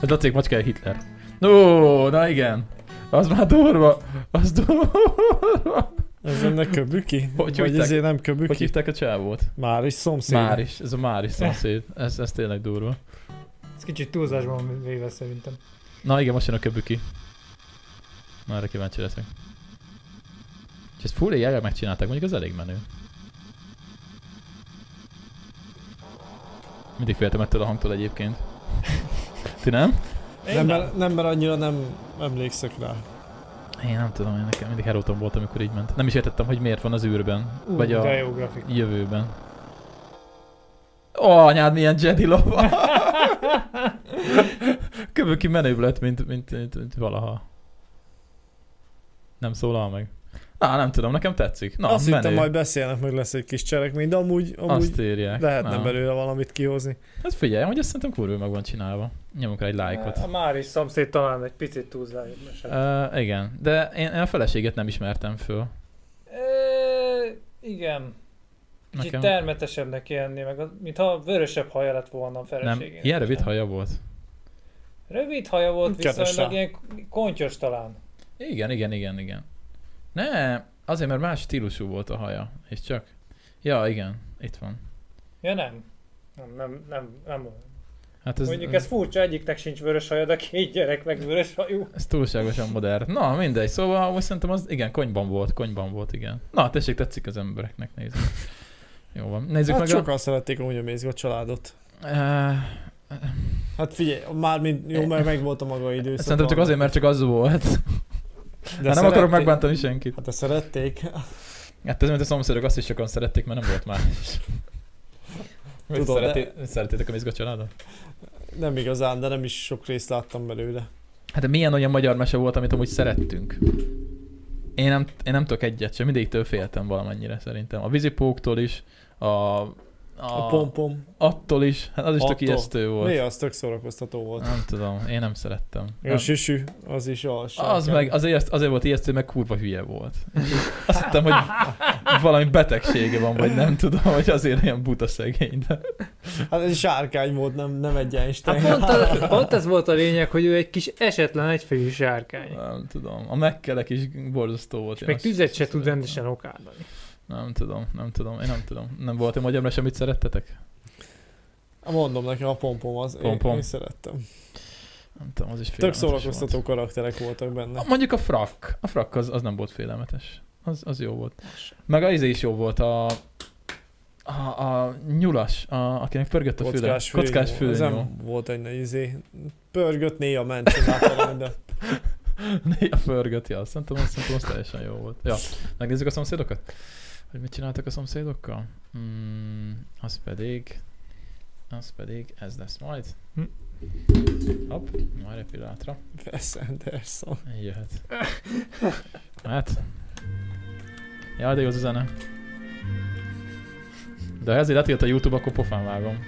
Ez Lacék macskája Hitler. Ó, na igen. Az már durva. Az durva. Ez ennek köbüki? Hogy Vagy ezért nem Hogy köbüki? hívták a csávót? Már is szomszéd. Már is. Ez a már is szomszéd. Ez, ez tényleg durva. Ez kicsit túlzásban véve szerintem. Na igen, most jön a köbüki. Na, erre kíváncsi leszek. És ezt full ai megcsinálták, mondjuk az elég menő. Mindig féltem ettől a hangtól egyébként. Ti nem? Nem, mert, nem, mert annyira nem emlékszek rá. Én nem tudom, én nekem mindig heróton volt, amikor így ment. Nem is értettem, hogy miért van az űrben. Ú, vagy a jó grafik. jövőben. Ó, anyád milyen Jedi lova! Köböki menőbb lett, mint, mint, mint, mint valaha. Nem szólal meg. Na, nem tudom, nekem tetszik. Na, Azt menő. hittem majd beszélnek, meg lesz egy kis cselekmény, de amúgy, amúgy Azt írják. lehetne Na. belőle valamit kihozni. Hát figyelj, hogy ezt szerintem kurva meg van csinálva. Nyomunk rá egy lájkot. A már is szomszéd talán egy picit túlzás. Uh, igen, de én, én a feleséget nem ismertem föl. E, igen. Kicsit Nekem- termetesebbnek élni, meg az, mintha vörösebb haja lett volna a Nem, feleségének. ilyen rövid haja volt. Rövid haja volt, viszonylag ilyen kontyos talán. Igen, igen, igen, igen. Ne, azért, mert más stílusú volt a haja, és csak. Ja, igen, itt van. Ja nem. Nem, nem, nem, nem. Hát ez, Mondjuk ez furcsa, egyiknek sincs vörös haja, de két gyerek meg vörös hajú. Ez túlságosan modern. Na, mindegy, szóval most szerintem az, igen, konyban volt, konyban volt, igen. Na, tessék, tetszik az embereknek, nézzük. Jó van, nézzük Hát meg sokan szerették amúgy a Mézga családot. a... Uh, Hát figyelj, már mind, jó, mert meg volt a maga időszak. szerintem csak azért, mert csak az volt. De hát nem akarok megbántani senkit. Hát de szerették. Hát ez, mint a szomszédok, azt is sokan szerették, mert nem volt más. Tudod, Szereti, Szeretitek a Mizga családot? Nem igazán, de nem is sok részt láttam belőle. Hát de milyen olyan magyar mese volt, amit amúgy szerettünk? Én nem, én nem tudok egyet sem, mindegytől féltem valamennyire szerintem. A vízipóktól is, a A pompom. Attól is, hát az is tök Attól. ijesztő volt. Mi az tök szórakoztató volt. Nem tudom, én nem szerettem. A Nem. süsű, az is a Az meg, azért, azért volt ijesztő, meg kurva hülye volt. Azt hittem, hogy valami betegsége van, vagy nem tudom, hogy azért ilyen buta szegény. De... Hát ez egy sárkány volt, nem, nem egy Einstein. Hát pont, a, pont ez volt a lényeg, hogy ő egy kis esetlen egyfejű sárkány. Nem tudom. A megkelek is borzasztó volt. És Én még azt- tüzet se tud rendesen okádani. Nem tudom, nem tudom, én nem tudom. Nem volt-e magyarra semmit szerettetek? Mondom nekem, a pompom az, Pompom. Én, én szerettem. Nem tudom, az is Tök félelmetes szórakoztató karakterek voltak benne. Volt. Mondjuk a frak. A frak az, az nem volt félelmetes. Az, az jó volt. Meg a izé is jó volt, a, a, a nyulas, a, akinek pörgött a füle. Kockás Kockás fülnyó. Ez fülnyó. nem volt egy nagy izé. Pörgött, néha ment, csinálta de Néha pörgött, ja, szerintem, azt- szerintem az teljesen jó volt. Ja, megnézzük a szomszédokat? Hogy mit csináltak a szomszédokkal? Hmm, az pedig, az pedig, ez lesz majd. Hm. Hopp, majd egy pillanatra. Wes Anderson. Jöhet. Hát. Ja, de jó az a zene. De ha ezért letilt a Youtube, akkor pofán vágom.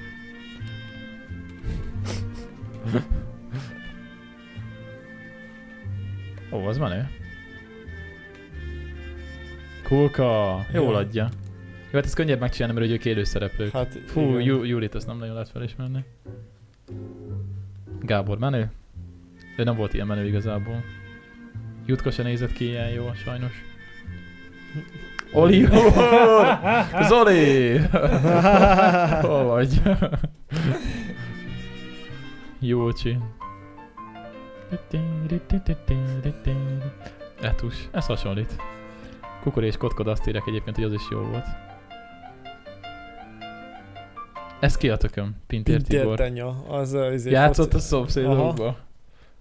Ó, az menő. Kulka, jól Ja. adja. Jó, hát ez könnyebb megcsinálni, mert ők élőszereplők. Hát, Fú. Jú- Júlit azt nem nagyon lehet felismerni. Gábor menő? Ő nem volt ilyen menő igazából. Jutka se nézett ki ilyen jól, sajnos. Oli! Zoli! Hol vagy? Jócsi. Etus, ez hasonlít. Kukor és kotkod azt írják egyébként, hogy az is jó volt. Ez ki a tököm? Pintér Tibor. Pintértenya, az izé, Játszott a szomszédokba?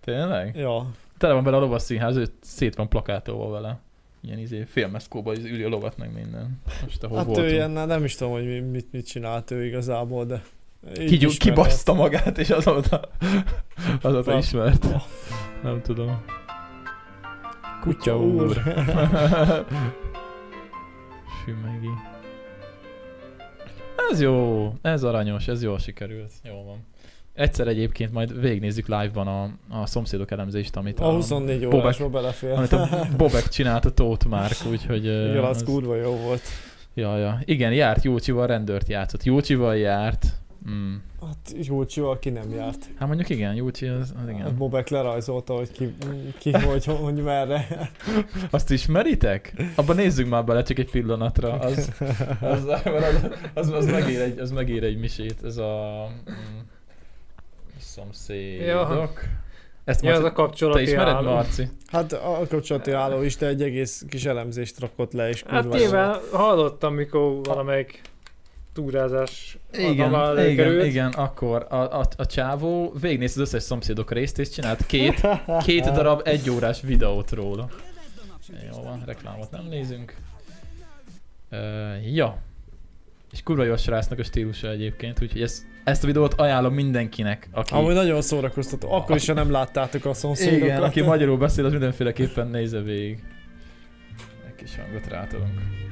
Tényleg? Ja, Tele van vele a lovasszínház, ő szét van plakátolva vele. Ilyen izé, filmeszkóba iz- üli a lovat meg minden. Most ahol hát voltunk. ő ilyen, nem is tudom, hogy mi- mit, mit csinált ő igazából, de Kigyú, kibaszta magát, és azóta, azóta ismert. Nem tudom. Kutya úr. Sümegi. Ez jó, ez aranyos, ez jól sikerült. Jó van. Egyszer egyébként majd végignézzük live-ban a, a szomszédok elemzést, amit A 24 Bobek- órásba belefér. amit a Bobek csinált a Tóth Márk, úgyhogy... Igen, az kurva jó volt. Ja, ja. Igen, járt Jócsival, rendőrt játszott. Jócsival járt. Mm. Hát Jócsival ki nem járt. Hát mondjuk igen, Jócsi az, az Hát igen. Bobek lerajzolta, hogy ki, ki hogy, hogy merre. Azt ismeritek? Abba nézzünk már bele csak egy pillanatra. Az, az, az, az, az, megír, egy, az megír egy misét. Ez a... Mm, szomszédok. Ezt Ja, Marci, a kapcsolati te ismered, álló. Marci? Hát a kapcsolati álló is, de egy egész kis elemzést rakott le, és Hát nyilván hallottam, mikor valamelyik túrázás Igen, adamá igen, igen, akkor a, a, a csávó végignézte az összes szomszédok részt, és csinált két, két darab egyórás videót róla. Jó van, reklámot nem nézünk. Uh, ja. És kurva jó a srácnak a stílusa egyébként, úgyhogy ezt, ezt a videót ajánlom mindenkinek, aki, Amúgy nagyon szórakoztató. Akkor is, ha nem láttátok a szomszédokat. igen, aki magyarul beszél, az mindenféleképpen nézze végig. Egy kis hangot rátolunk.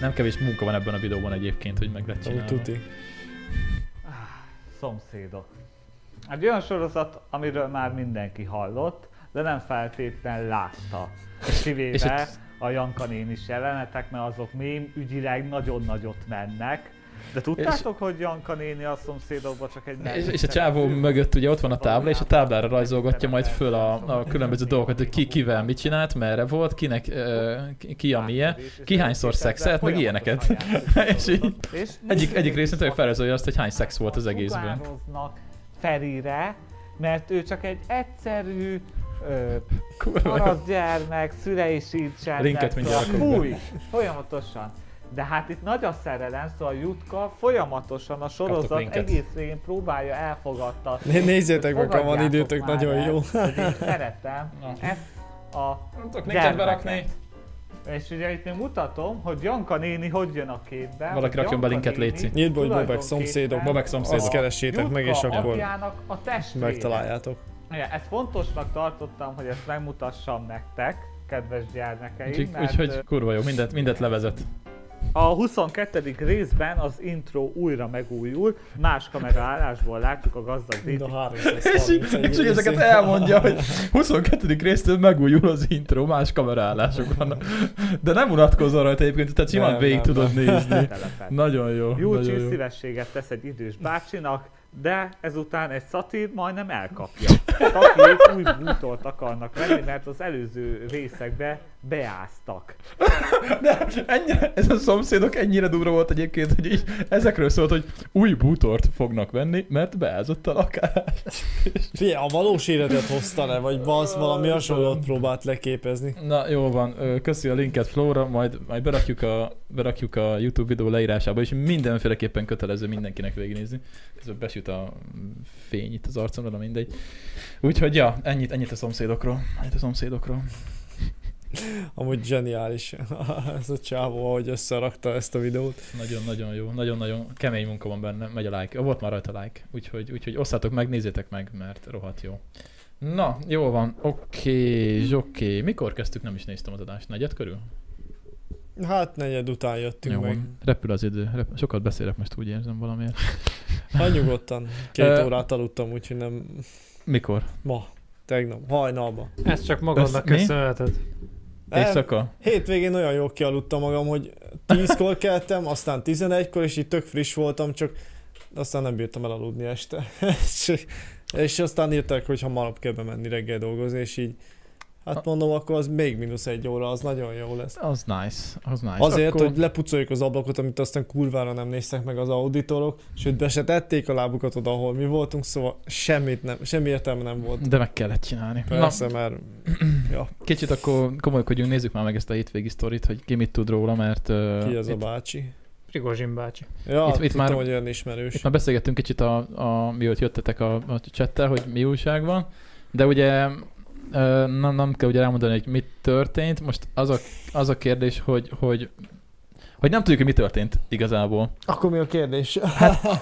Nem kevés munka van ebben a videóban egyébként, hogy meg lehet Ó, csinálni. Tuti. Szomszédok. Egy olyan sorozat, amiről már mindenki hallott, de nem feltétlenül látta. Kivéve a Janka nénis jelenetek, mert azok mém ügyileg nagyon nagyot mennek. De tudtátok, hogy Janka néni a szomszédokban csak egy És, és a csávó mögött ugye ott van a tábla, és a táblára rajzolgatja majd föl a, a különböző dolgokat, hogy ki kivel mit csinált, merre volt, kinek, uh, ki, a milyen. ki hányszor szexelt, meg ilyeneket. És így Egyik, egyik részén tényleg felrajzolja azt, hogy hány szex volt az egészben. Ferire, mert ő csak egy egyszerű ö, Kurva jó. Parasz gyermek, szülei sincsenek. Linket mindjárt. Fúj, folyamatosan. De hát itt nagy a szerelem, szóval Jutka folyamatosan a sorozat egész végén próbálja elfogadtatni. Né- nézzétek meg, ha van időtök, nagyon jó. szeretem ezt a Nem tudok gyermeket. berakni. És ugye itt még mutatom, hogy Janka néni hogy jön a képbe. Valaki rakjon be linket, léci. Nyílt hogy Bobek szomszédok. Bobek szomszédok. Azt keressétek meg, és akkor a testvére. megtaláljátok. Ja, ezt fontosnak tartottam, hogy ezt megmutassam nektek, kedves gyermekeim, Úgyhogy, mert úgyhogy kurva jó, mindent, mindent levezet. A 22. részben az intro újra megújul, más kameraállásból látjuk a gazdag Didi. És így, 331 és így ezeket elmondja, hogy 22. résztől megújul az intro, más kameraállások vannak. De nem unatkozol rajta egyébként, tehát simán Nem, végig nem, tudod nem. nézni. Nagyon jó. nagyon Júlcsi jó. szívességet tesz egy idős bácsinak, de ezután egy szatír majdnem elkapja. Szatír új bútort akarnak venni, mert az előző részekbe beáztak. De ennyire, ez a szomszédok ennyire durva volt egyébként, hogy így ezekről szólt, hogy új bútort fognak venni, mert beázott a lakás. Figyelj, a valós életet hozta le, vagy az valami hasonlót próbált leképezni. Na jó van, köszi a linket Flóra, majd, majd berakjuk, a, berakjuk a YouTube videó leírásába, és mindenféleképpen kötelező mindenkinek végignézni. Közben besüt a fény itt az arcomra, de mindegy. Úgyhogy ja, ennyit, ennyit a szomszédokról. Ennyit a szomszédokról. Amúgy zseniális ez a csávó, ahogy összerakta ezt a videót. Nagyon-nagyon jó, nagyon-nagyon kemény munka van benne, megy a like. Volt már rajta like, úgyhogy, úgyhogy osszátok meg, nézzétek meg, mert rohadt jó. Na, jó van, oké, oké. Mikor kezdtük? Nem is néztem az adást. Negyed körül? Hát negyed után jöttünk Jó meg. van. Repül az idő. Rep- Sokat beszélek most, úgy érzem valamiért. Hát nyugodtan. Két órát aludtam, úgyhogy nem Mikor? ma, tegnap, hajnalban. Ez csak magadnak Ez mi? köszönheted. Nem, Éjszaka? Hétvégén olyan jól kialudtam magam, hogy 10-kor keltem, aztán 11-kor, és így tök friss voltam, csak aztán nem bírtam elaludni este. és, és aztán írták, hogy hamarabb kell bemenni reggel dolgozni, és így hát mondom, akkor az még mínusz egy óra, az nagyon jó lesz. Az nice, az nice. Azért, Akkor... hogy lepucoljuk az ablakot, amit aztán kurvára nem néztek meg az auditorok, sőt be se tették a lábukat oda, ahol mi voltunk, szóval semmit nem, semmi értelme nem volt. De meg kellett csinálni. Persze, mert ja, Na, kicsit akkor komolykodjunk, nézzük már meg ezt a hétvégi sztorit, hogy ki mit tud róla, mert uh, ki ez a itt, bácsi. Prigozsin bácsi. Ja, Itt- itt, már- hogy olyan ismerős. itt már beszélgettünk kicsit, a, a, mióta jöttetek a, a chattel, hogy mi újság van, de ugye nem, nem kell ugye elmondani, hogy mit történt. Most az a, az a kérdés, hogy, hogy hogy nem tudjuk, hogy mi történt igazából. Akkor mi a kérdés?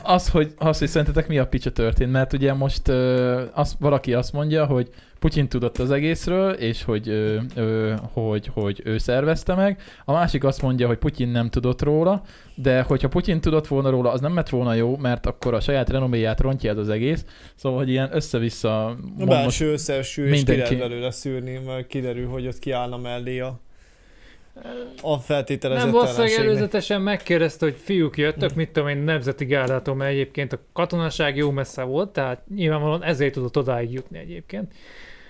Az, hogy, az, hogy szerintetek mi a picsa történt, mert ugye most ö, az, valaki azt mondja, hogy Putyin tudott az egészről, és hogy, ö, ö, hogy, hogy ő szervezte meg. A másik azt mondja, hogy Putyin nem tudott róla, de hogyha Putyin tudott volna róla, az nem lett volna jó, mert akkor a saját renoméját rontja ez az egész. Szóval, hogy ilyen össze-vissza... A belső összeeső, és ki lehet belőle szűrni, mert kiderül, hogy ott kiállna mellé a, a feltételezett Nem valószínűleg előzetesen megkérdezte, hogy fiúk jöttök, mit tudom én, nemzeti gárdától, mert egyébként a katonaság jó messze volt, tehát nyilvánvalóan ezért tudott odáig jutni egyébként.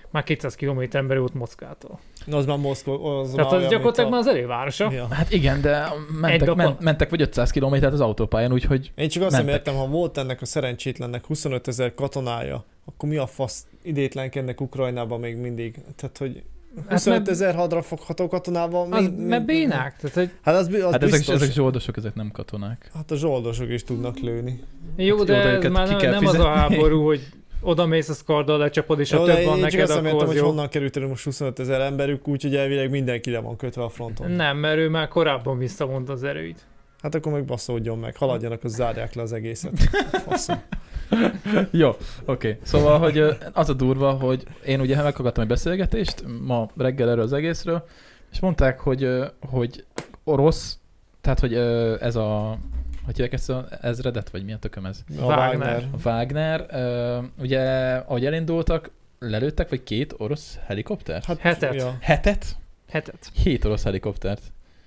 Már 200 km belül volt Moszkvától. Na, az már Moszkva, az Tehát már az gyakorlatilag már mint az elővárosa. a... ja. Hát igen, de mentek, ment, mentek vagy 500 kilométert az autópályán, úgyhogy Én csak azt nem értem, ha volt ennek a szerencsétlennek 25 ezer katonája, akkor mi a fasz idétlenkednek Ukrajnába még mindig? Tehát, hogy 25 mert- ezer hadra fogható katonával... Az, mi- mi- mert bénák, tehát hogy Hát az, az hát ezek, biztos. ezek zsoldosok, ezek nem katonák. Hát a zsoldosok is tudnak lőni. jó, Hát de jó, ez már nem, nem az a háború, hogy oda mész a karddal, lecsapod, és Jó, de több van én csak neked, azt akkor értem, az hogy jó. honnan került elő most 25 ezer emberük, úgyhogy elvileg mindenki le van kötve a fronton. Nem, mert ő már korábban visszavonta az erőit. Hát akkor meg baszódjon meg, haladjanak, az zárják le az egészet. Faszom. Jó, oké. Okay. Szóval, hogy az a durva, hogy én ugye meghallgattam egy beszélgetést ma reggel erről az egészről, és mondták, hogy, hogy orosz, tehát, hogy ez a, hogy hívják ezt a ezredet, vagy mi a tököm ez? A Wagner. Wagner. A Wagner, ö, ugye, ahogy elindultak, lelőttek, vagy két orosz helikoptert? Hát, Hetet. Ja. Hetet? Hetet. Hét orosz helikoptert.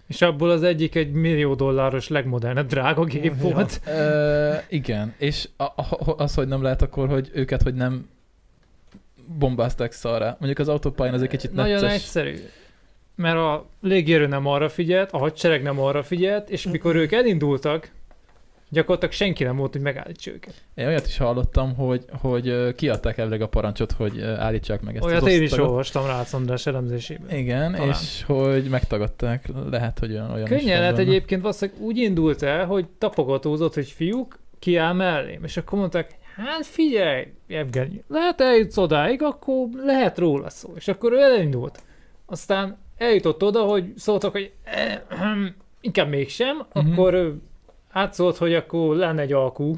És abból az egyik egy millió dolláros legmodernebb drága gép Ja. volt. Ö, igen, és a, a, az, hogy nem lehet akkor, hogy őket, hogy nem bombázták szarra. Mondjuk az autópályán az egy kicsit Nagyon necces. egyszerű. Mert a légierő nem arra figyelt, a hadsereg nem arra figyelt, és mikor ők elindultak, gyakorlatilag senki nem volt, hogy megállítsa őket. Én olyat is hallottam, hogy, hogy kiadták elvileg a parancsot, hogy állítsák meg ezt Olyat az én is osztagot. olvastam Rácz András elemzésében. Igen, Talán. és hogy megtagadták. Lehet, hogy olyan, olyan is Könnyen lehet egyébként valószínűleg úgy indult el, hogy tapogatózott, hogy fiúk, kiáll mellém. És akkor mondták, hát figyelj, Evgeny, lehet eljutsz odáig, akkor lehet róla szó. És akkor ő elindult. Aztán eljutott oda, hogy szóltak, hogy eh, inkább mégsem, Mhm. akkor átszólt, hogy akkor lenne egy alkú,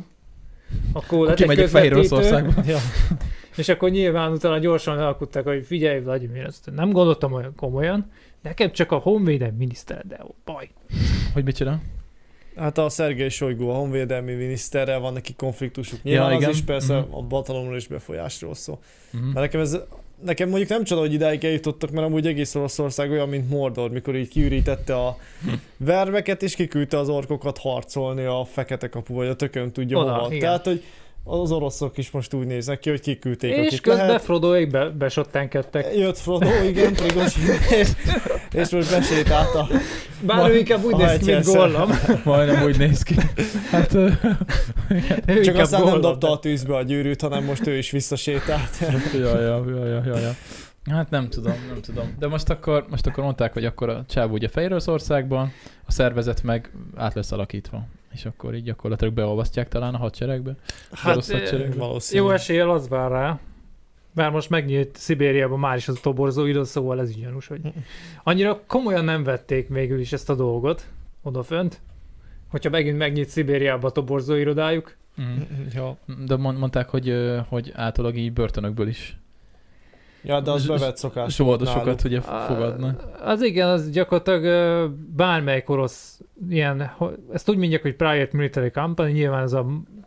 akkor lett egy Fehér Oroszországba. Ja. És akkor nyilván utána gyorsan alkutták, hogy figyelj, Vladimir, ezt nem gondoltam olyan komolyan, nekem csak a honvédelmi miniszter, de ó, baj. Hogy mit csinál? Hát a Szergei Solygó, a honvédelmi miniszterrel van neki konfliktusuk. Nyilván Ja, az igen. is persze Mhm. a batalomról és befolyásról szól. Mhm. Mert nekem ez Nekem mondjuk nem csoda, hogy idáig eljutottak, mert amúgy egész Oroszország olyan, mint Mordor, mikor így kiürítette a verveket, és kiküldte az orkokat harcolni a fekete kapu, vagy a tökön tudja Oda, hova. igen. Tehát, hogy az oroszok is most úgy néznek ki, hogy kiküldték, És akit közben lehet. Frodoék be, besottenkedtek. Jött Frodo, igen, Prigozsin, és, és most besétált a... Bár Ma- ő inkább úgy a néz ki, mint. Gollam. Majdnem úgy néz ki. Hát, ö, Ő Csak aztán nem Gollum, dobta a tűzbe a gyűrűt, hanem most ő is visszasétált. ja, ja, ja, ja, ja, ja. Hát nem tudom, nem tudom. De most akkor, most akkor mondták, hogy akkor a csávó ugye Fehéroroszországban, a szervezet meg át lesz alakítva. És akkor így gyakorlatilag beolvasztják talán a hadseregbe. Hát, orosz hadsereg. valószínű. Jó eséllyel az vár rá. Bár most megnyílt Szibériában már is az a toborzó idő, szóval ez így gyanús, hogy annyira komolyan nem vették végül is ezt a dolgot odafönt, hogyha megint megnyit Szibériába a toborzó irodájuk. Mm. Ja. De mond, mondták, hogy, hogy általában így börtönökből is ja, de az bevett szokás. zsoldosokat ugye fogadnak. Az igen, az gyakorlatilag bármelyik orosz ilyen, ezt úgy mondják, hogy private military company, nyilván ez a,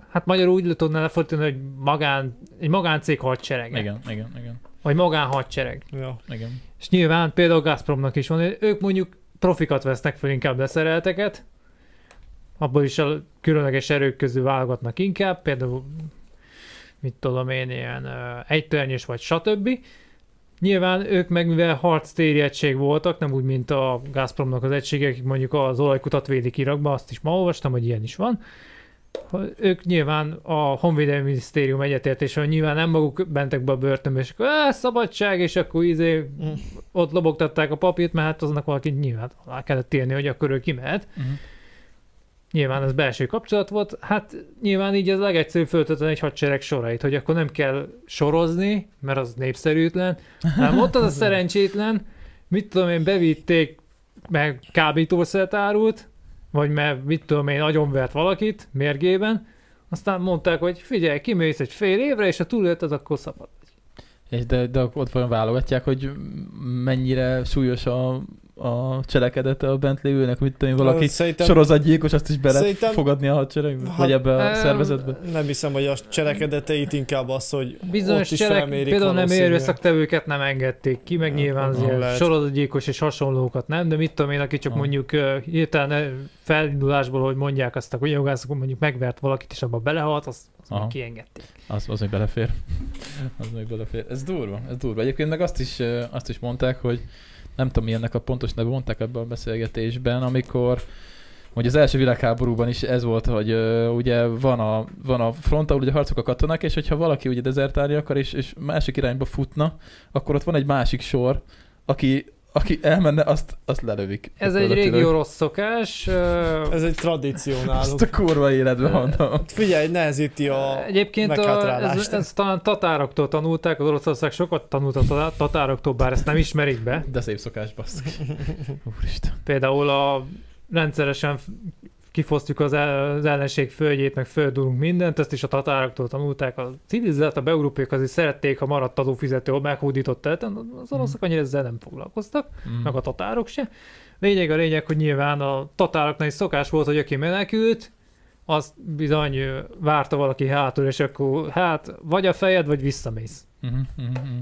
hát magyarul úgy tudná lefordítani, hogy magán, egy magáncég hadsereg. Igen, igen, igen, Vagy magán hadsereg. Ja. igen. És nyilván például Gazpromnak is van, hogy ők mondjuk profikat vesznek fel inkább leszerelteket, abból is a különleges erők közül válogatnak inkább, például mit tudom én, ilyen egytörnyös vagy stb. Nyilván ők meg mivel harctéri egység voltak, nem úgy, mint a Gazpromnak az egységek, akik mondjuk az olajkutat védik Irakba, azt is ma olvastam, hogy ilyen is van. hogy Ők nyilván a Honvédelmi Minisztérium egyetértésével nyilván nem maguk bentek be a börtönbe, és akkor "Á, szabadság, és akkor izé Mm. ott lobogtatták a papírt, mert hát aznak valaki nyilván alá kellett írni, hogy akkor ő kimehet. Uh-huh. Nyilván ez belső kapcsolat volt, hát nyilván így az legegyszerűbb föltölteni egy hadsereg sorait, hogy akkor nem kell sorozni, mert az népszerűtlen, hanem ott az a szerencsétlen, mit tudom én, bevitték, meg kábítószert árult, vagy mert mit tudom én, agyonvert valakit mérgében, aztán mondták, hogy figyelj, kimész egy fél évre, és ha túlélt, az akkor szabad. És de, de ott vajon válogatják, hogy mennyire súlyos a, a cselekedete a bent lévőnek, mit tudom valaki Szerintem sorozatgyilkos, azt is be lehet Szerintem- fogadni a hadseregbe? Hát, Vagy ebbe a szervezetbe? nem hiszem, hogy a cselekedeteit inkább az, hogy Bizonyos ott is cselek, felmérik például nem erőszaktevőket nem engedték ki, meg Ja, nyilván az aha, ilyen lehet. sorozatgyilkos és hasonlókat nem, de mit tudom én, aki csak Aha. mondjuk hirtelen felindulásból, hogy mondják azt, hogy jogászok mondjuk megvert valakit, és abba belehalt, azt, azt Aha. meg kiengedték. Az, az még belefér. Az még belefér. Ez durva, ez durva. Egyébként meg azt is, azt is mondták, hogy nem tudom, mi a pontos neve, mondták ebben a beszélgetésben, amikor hogy az első világháborúban is ez volt, hogy ö, ugye van a, van a front, ahol ugye harcok a katonák, és hogyha valaki ugye dezertálni akar, és, és másik irányba futna, akkor ott van egy másik sor, aki, aki elmenne, azt, azt lelövik. Ez egy régi orosz szokás. Ez egy tradíció náluk. a kurva életben mondom. Figyelj, nehezíti a Egyébként a, ez, ez, talán tatároktól tanulták, az Oroszország sokat tanult a tatá- tatároktól, bár ezt nem ismerik be. De szép szokás, basszus. Úristen. Például a rendszeresen kifosztjuk az, el, az ellenség földjét, meg földulunk mindent, ezt is a tatároktól tanulták. A civilizált, a európaiak azért szerették, ha maradt adófizető meghódított területen, az oroszok annyira ezzel nem foglalkoztak, Mm. meg a tatárok se. Lényeg a lényeg, hogy nyilván a tatároknál is szokás volt, hogy aki menekült, azt bizony várta valaki hátul, és akkor hát vagy a fejed, vagy visszamész. Mhm, mhm, mhm.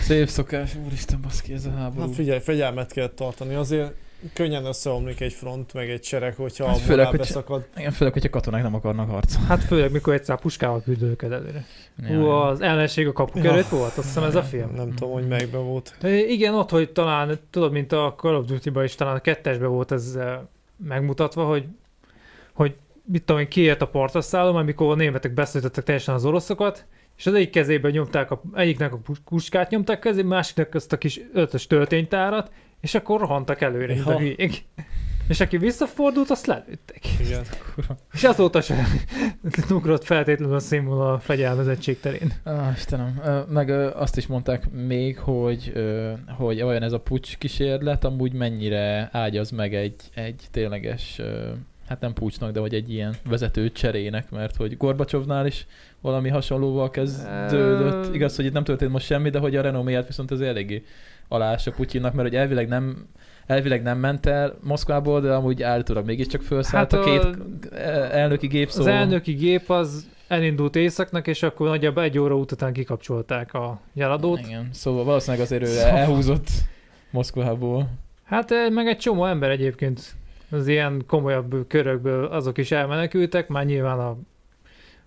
Szép szokás, úristen, baszki, ez a háború. Hát figyelj, fegyelmet kell tartani. Azért könnyen összeomlik egy front, meg egy sereg, hogyha Hát a főleg, morál hogy- beszakad. Igen, főleg, hogyha katonák nem akarnak harcolni. Hát főleg, mikor egyszer puskával küldő őket előre. Ja, Hú, az ellenség a kapuk Ja. előtt volt, azt hiszem ez a film. Nem tudom, hogy melyikben volt. De igen, ott, hogy talán, tudod, mint a Call of Duty-ban is, talán a kettesben volt ez eh, megmutatva, hogy, hogy mit tudom én, kiért a partraszállom, amikor a németek beszéltettek teljesen az oroszokat, és az egyik kezében nyomták, a, egyiknek a pus- puskát nyomták kezé, másiknak azt a kis ötös tölténytárat, és akkor rohantak előre, mint a Ja. hülyék. És aki visszafordult, azt lelőttek. Igen. És azóta sem ugrott feltétlenül a színvonal a fegyelmezettség terén. Á, Istenem, meg azt is mondták még, hogy, hogy olyan ez a pucs kísérlet, amúgy mennyire ágyaz meg egy, egy tényleges hát nem pucsnak, de hogy egy ilyen vezető cserének, mert hogy Gorbacsovnál is valami hasonlóval kezdődött. Igaz, hogy itt nem történt most semmi, de hogy a renoméját viszont az eléggé alása Putyinnak, mert hogy elvileg nem elvileg nem ment el Moszkvából, de amúgy állítólag mégiscsak felszállt Hát a két a- elnöki gép, Az szóval... elnöki gép az elindult északnak, és akkor nagyjából egy óra után kikapcsolták a jeladót. Igen, szóval valószínűleg azért ő Szóval- elhúzott Moszkvából. Hát eh, meg egy csomó ember egyébként az ilyen komolyabb körökből azok is elmenekültek, már nyilván a,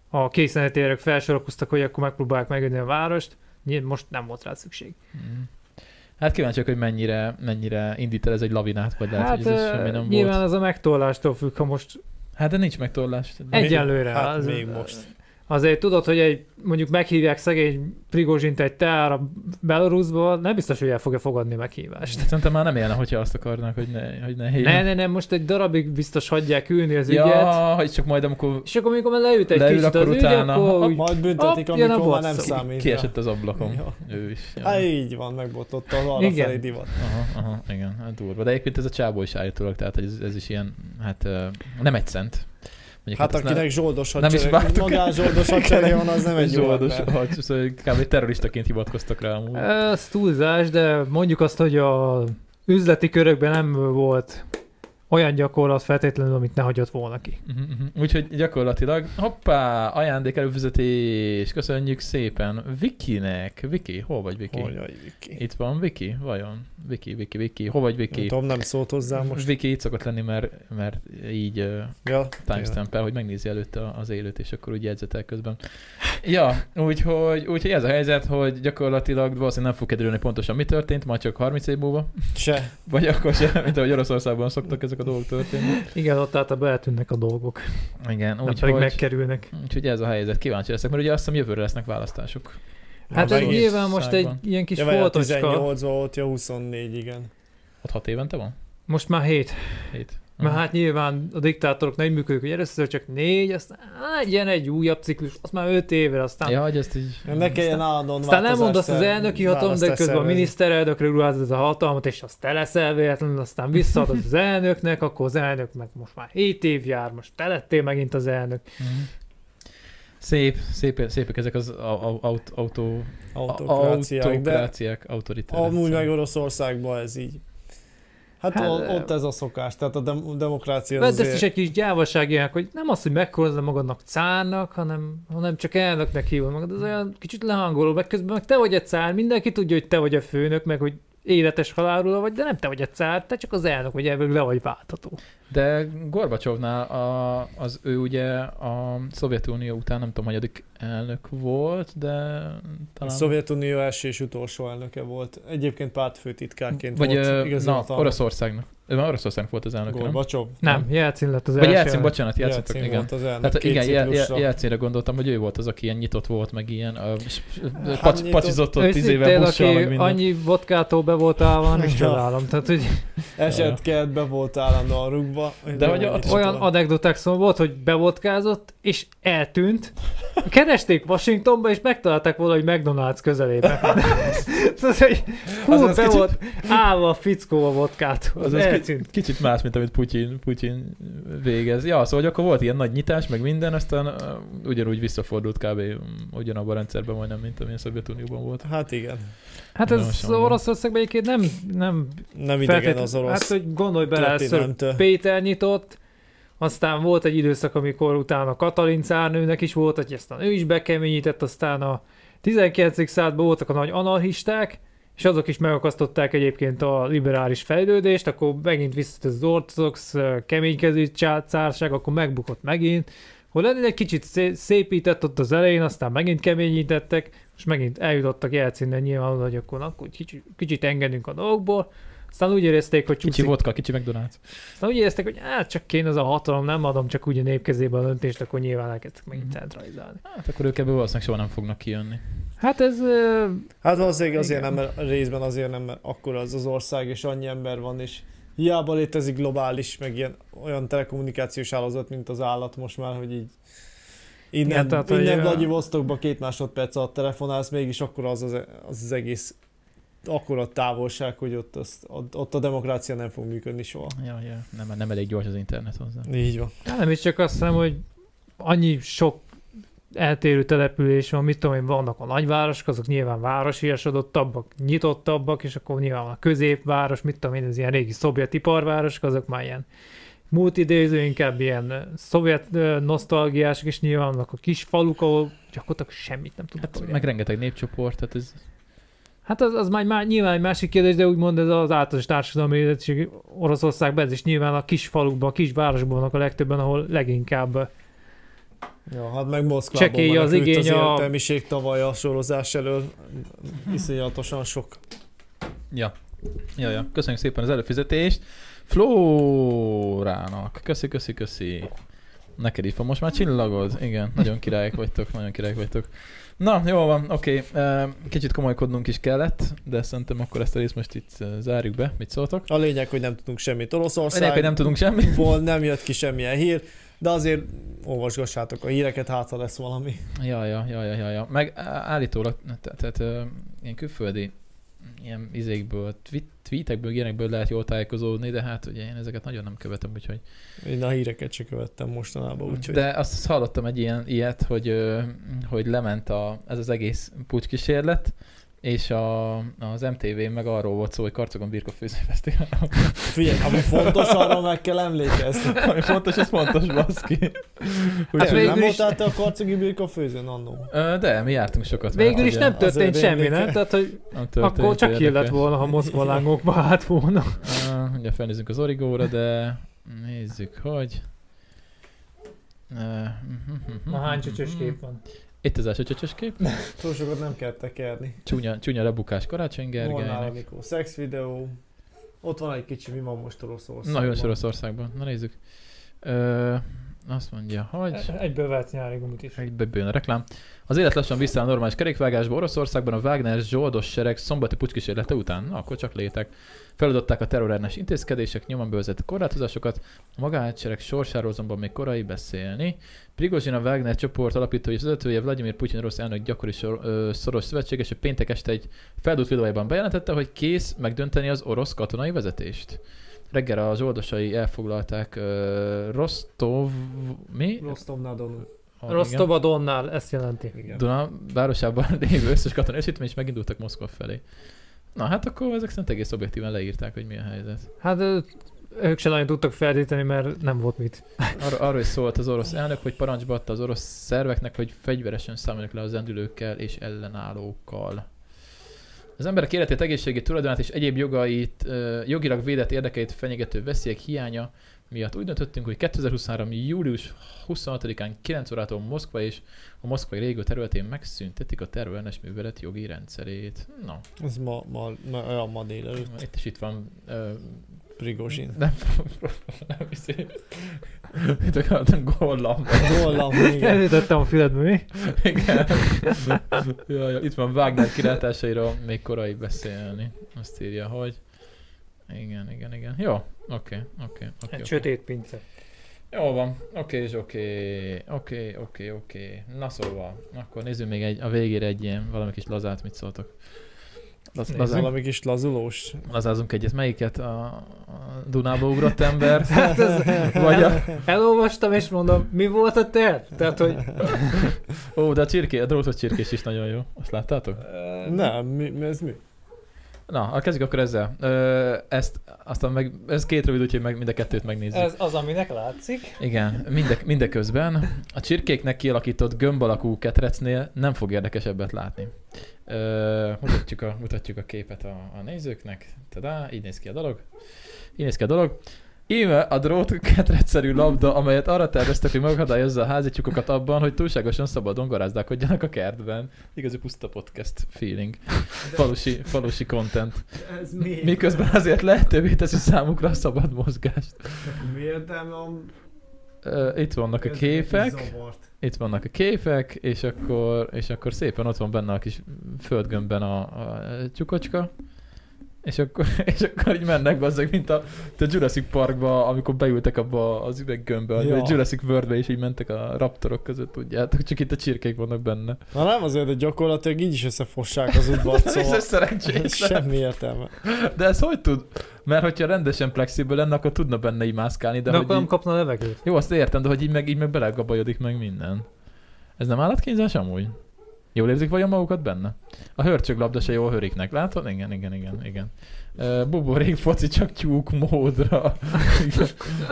a készenletérek felsorakoztak, hogy akkor megpróbálják megölni a várost, most nem volt rá szükség. Mm. Hát kíváncsiak, hogy mennyire, mennyire indít el ez egy lavinát, vagy lehet, hát hogy ez eh, semmi nem nyilván volt. az a megtollástól függ, ha most Hát de nincs megtorlás. egyelőre. Hát az, még most. Azért tudod, hogy egy, mondjuk meghívják szegény Prigozsint egy teára Belarusból, nem biztos, hogy el fogja fogadni meghívást. Szerintem már nem élne, hogyha azt akarnak, hogy ne, hogy ne Ne, hívjon. ne, ne, most egy darabig biztos hagyják ülni az ügyet, Ja, hogy csak majd amikor és akkor amikor már leült egy Leül, kicsit akkor az ügy, utána- akkor úgy, Majd büntetik, a amikor már nem számít. kiesett az ablakon. Ja. Ő is. Ja. Hát így van, megbototta az arra Igen. felé divat. Aha, aha, igen, hát durva. De egyébként ez a csábó is állítólag, tehát ez, ez is ilyen, hát nem egy cent. Mondjuk, Hát ezt akinek zsoldos nem is hadsereg, vártuk. magán zsoldos hadsereg van, az nem egy zsoldos, hogy szóval kb. terroristaként hivatkoztak rá amúgy. ez túlzás, de mondjuk azt, hogy a üzleti körökben nem volt olyan gyakorlat feltétlenül, amit ne hagyott volna ki. Uh-huh, uh-huh. Úgyhogy gyakorlatilag, hoppá, ajándék előfizetés, köszönjük szépen Vikinek. Viki, hol vagy Viki? Hogy vagy, Viki. Itt van Viki, vajon? Viki, Viki, Viki, hol vagy Nem Viki? tudom, nem szólt hozzá most. Viki itt szokott lenni, mert, mert így Ja, timestamp hogy megnézi előtte az élőt, és akkor úgy jegyzetel közben. Ja, úgyhogy, úgyhogy ez a helyzet, hogy gyakorlatilag valószínűleg nem fog kiderülni pontosan mi történt, majd csak 30 év múlva, Se. vagy akkor sem, mint ahogy Oroszországban szoktak ezek a dolgok történni. Igen, ott általában eltűnnek a dolgok, Igen, úgyhogy, megkerülnek. úgyhogy ez a helyzet. Kíváncsi leszek, mert ugye azt hiszem jövőre lesznek választások. Hát ez nyilván most egy ilyen kis Ja, foltocska, 18 volt, ja 24, igen. Ott hat évente van? most már hét. Hét. Mert hát nyilván a diktátorok nem működik, hogy először csak négy, aztán á, jön egy újabb ciklus, azt már öt évre, aztán Ja, hogy ezt így... Ne kelljen állandóan Aztán nem mondasz az elnöki hatalom, de közben a miniszterelnökre ruházod a hatalmat, és azt te leszel véletlenül, aztán visszaadod az elnöknek, akkor az elnök meg most már 7 év jár, most te lettél megint az elnök. Mhm. Szép, szép, szépek ezek az au- au- aut, autó, Autokráciák, de autokráciák, autoritárek. amúgy meg Oroszországban ez így. Hát, Hát, ott ez a szokás, tehát a dem- demokrácia az azért... is egy kis gyávaság ilyen, hogy nem az, hogy megkorzol magadnak cárnak, hanem, hanem csak elnöknek hívod magad, az olyan kicsit lehangoló, meg közben meg te vagy egy cár, mindenki tudja, hogy te vagy a főnök, meg hogy életes halálról vagy, de nem te vagy a cár, te csak az elnök, vagy ebből le vagy váltható. De Gorbacsovnál a, az ő ugye a Szovjetunió után nem tudom, hanyadik elnök volt, de A talán... Szovjetunió első és utolsó elnöke volt. Egyébként pártfőtitkárként vagy volt ö, na, hatalma. Oroszországnak. Ő már Oroszországnak volt az elnök, nem? Gorbacsov? Nem, Jelcin lett az Vagy első. Jelcin, elnök. bocsánat, Jelcin, Jelcin igen. volt az elnök Tehát két igen, Jel- Jelcinre gondoltam, hogy ő volt az, aki ilyen nyitott volt, meg ilyen uh, Hát pac, pacsizott ott tíz éve busszal, meg minden. annyi vodkától be volt állva, nem csodálom. Tehát, hogy Eset kertbe volt állandóan rúgva. De hogy Itt olyan anekdoták szóval volt, hogy bevodkázott, és eltűnt. Keresték Washingtonba, és megtalálták valahogy McDonald's közelében. Tehát, hogy hú, Az- az be kicsit- volt állva a fickó a vodkát. Az Az kicsit, kicsit más, mint amit Putyin, Putyin végez. Ja, szóval hogy akkor volt ilyen nagy nyitás, meg minden, aztán uh, ugyanúgy visszafordult kb. ugyanabban a rendszerben majdnem, mint amilyen Szovjetunióban volt. Hát igen. Hát ez. Oroszországban egyébként nem, nem Nem idegen az orosz Hát, hogy gondolj bele, először történelemtől. Péter nyitott, aztán volt egy időszak, amikor utána Katalin cárnőnek is volt, hogy aztán ő is bekeményített, aztán a 19. században voltak a nagy anarchisták, és azok is megakasztották egyébként a liberális fejlődést, akkor megint visszat az ortodox keménykező cárság, akkor megbukott megint. Hol lenni egy kicsit szé- szépített ott az elején, aztán megint keményítettek, és megint eljutottak Jelcinnel nyilván, oda, hogy akkor, akkor kicsit, kicsit engedünk a dolgokból. Aztán úgy érezték, hogy Kicsi csúszik vodka, kicsi McDonald's. aztán úgy éreztek, hogy hát csak kéne az a hatalom, nem adom csak úgy a nép kezébe a döntést, akkor nyilván elkezdtek megint Mhm. centralizálni. Hát akkor ők ebből valószínűleg soha nem fognak kijönni. Hát ez... Hát valószínűleg azért Igen. nem, mert részben azért nem, mert akkor az az ország, és annyi ember van, és hiába létezik globális, meg ilyen olyan telekommunikációs hálózat, mint az állat most már, hogy így innen, Igen, tehát, innen Vladivostokba két másodperc alatt telefonálsz, mégis akkor az az, az, az egész akkora távolság, hogy ott, azt, ott, a demokrácia nem fog működni soha. Ja, ja. Nem, nem elég gyors az internet hozzá. Így van. Hát nem is csak azt hiszem, hogy annyi sok eltérő település van, mit tudom én, vannak a nagyvárosok, azok nyilván városiasodottabbak, nyitottabbak, és akkor nyilván van a középváros, mit tudom én, ez ilyen régi szovjet iparvárosok, azok már ilyen múltidéző, inkább ilyen szovjet nosztalgiások, és nyilván vannak a kis faluk, ahol gyakorlatilag semmit nem tudnak. Hát, meg rengeteg népcsoport, tehát ez Hát az, az már, már nyilván egy másik kérdés, de úgymond ez az általános társadalmi érettség Oroszországban, ez is nyilván a kis falukban, a kis városban vannak a legtöbben, ahol leginkább Ja, hát meg Moszkvában Csekély az igény az a- értelmiség tavaly a sorozás elől. Iszonyatosan sok. Ja. Ja, ja. Köszönjük szépen az előfizetést. Flórának. Köszi, köszi, köszi. Neked is van most már csillagod? Igen, nagyon királyok vagytok, nagyon királyok vagytok. Na, jó van, oké. Okay. Kicsit komolykodnunk is kellett, de szerintem akkor ezt a részt most itt zárjuk be. Mit szóltok? A lényeg, hogy nem tudunk semmit A lényeg, hogy nem tudunk semmit. nem jött ki semmilyen hír, de azért olvasgassátok a híreket, hát ha lesz valami. Ja, ja, ja, ja, ja. Meg állítólag, te- tehát ö, ilyen külföldi ilyen izékből, tweet, tweetekből, ilyenekből lehet jól tájékozódni, de hát ugye én ezeket nagyon nem követem, úgyhogy. Én a híreket se követtem mostanában, úgyhogy... De azt, hallottam egy ilyen ilyet, hogy, hogy lement a, ez az egész pucskísérlet, és a, az MTV meg arról volt szó, hogy Karcogon Birka Főzőfesztivál. Figyelj, ami fontos, arra meg kell emlékezni. Ami fontos, az fontos, baszki. Hát Hát nem végül is- voltál te a karcogi birka főzőn annó? De, mi jártunk sokat. végül is nem történt semmi, nem? Tehát, hogy nem történt, akkor csak ki lett volna, ha Moszkva lángokba állt volna. Uh, ugye felnézünk az origóra, de nézzük, hogy... Uh, Na hány csöcsös kép van? Itt az első csöcsös kép. Túl sokat nem kell tekerni. Csúnya, csúnya lebukás Karácsony Gergelynek. Anikó, szex videó. Ott van egy kicsi, mi van most Oroszországban. Nagyon Oroszországban. Na nézzük. Ö, azt mondja, hogy... Egyből vehetsz nyári gumit is. Egy bebőn a reklám. Az élet lassan vissza a normális kerékvágásba. Oroszországban a Wagner zsoldos sereg szombati pucskísérlete után, na, akkor csak létek. Feladották a terrorellenes intézkedések, nyomon bevezetett korlátozásokat, a magánhadsereg sorsáról azonban még korai beszélni. Prigozsin a Wagner csoport alapítója és vezetője Vladimir Putyin orosz elnök gyakori sor, ö, szoros szövetséges, péntek este egy feldúlt videójában bejelentette, hogy kész megdönteni az orosz katonai vezetést. Reggel a zsoldosai elfoglalták uh, Rostov... Mi? Rostov na Donu. Ah. Rostova Donnál, ezt jelenti. Igen. Duna városában lévő összes katonai esetmény és megindultak Moszkva felé. Na hát akkor ezek szerint egész objektíven leírták, hogy mi a helyzet. Hát ők se nagyon tudtak feltéteni, mert nem volt mit. Ar- arról is szólt az orosz elnök, hogy parancsba adta az orosz szerveknek, hogy fegyveresen számoljanak le az endülőkkel és ellenállókkal. Az emberek életét, egészségét, tulajdonát és egyéb jogait, jogilag védett érdekeit fenyegető veszélyek hiánya miatt úgy döntöttünk, hogy 2023. július 26-án 9 órától Moszkva és a moszkvai régió területén megszüntetik a terrorellenes művelet jogi rendszerét. Na, Ez ma, ma, ma, olyan ma délelőtt. itt is itt van Prigozsin. nem, nem hiszi. Itt akartam gollam. Gollam, igen. Elütöttem a füledbe, mi? Igen. ja, ja, itt van Wagner kilátásairól még korai beszélni. Azt írja, hogy igen, igen, igen. Jó, oké, oké, oké. Egy oké. sötét pince. Jó van, oké és oké, oké, oké, oké. Na szóval, akkor nézzünk még egy, a végére egy ilyen valami kis lazát, mit szóltok. Laz, Nézzük. lazázunk, Valami kis lazulós. lazázunk egyet. Melyiket? A, a Dunába ugrott ember? Hát ez, Vagy a... elolvastam és mondom, mi volt a terv? Tehát, hogy Ó, de a csirké, a drótos csirkés is nagyon jó. Azt láttátok? Nem, mi, mi, ez mi? Na, kezdjük akkor ezzel. Ö, ezt, aztán meg, ez két rövid, úgyhogy meg, mind a kettőt megnézzük. ez az, aminek látszik. Igen, minde, mindeközben a csirkéknek kialakított gömb alakú ketrecnél nem fog érdekesebbet látni. Ö, mutatjuk, a, mutatjuk a képet a, a nézőknek. Tadá, így néz ki a dolog. Így néz ki a dolog. Íme a drót ketrecszerű labda, amelyet arra terveztek, hogy megakadályozza a házi tyúkokat abban, hogy túlságosan szabadon garázdálkodjanak a kertben. Igazi puszta podcast feeling. Falusi, falusi content. Ez mi? Miközben azért lehetővé teszi számukra a szabad mozgást. Mi értelme itt vannak a képek. zavart. Itt vannak a képek, és akkor, és akkor szépen ott van benne a kis földgömbben a, a csukocska. És akkor, és akkor így mennek bazzeg, mint a, a Jurassic Parkba, amikor beültek abba az üveggömbbe, Ja. a Jurassic Worldbe, és így mentek a raptorok között, tudjátok, csak itt a csirkék vannak benne. Na nem azért, de gyakorlatilag így is összefossák az udvart, Ez szóval ez szerencsés. semmi értelme. De ez hogy tud? Mert hogyha rendesen plexiből lenne, akkor tudna benne így mászkálni, de, De, de hogy akkor nem így, kapna levegőt. Jó, azt értem, de hogy így meg, így meg belegabajodik meg minden. Ez nem állatkínzás amúgy? Jól érzik vajon magukat benne? A hörcsöglabda se jól höriknek, látod? Igen, igen, igen, igen. Buborék foci csak tyúk módra.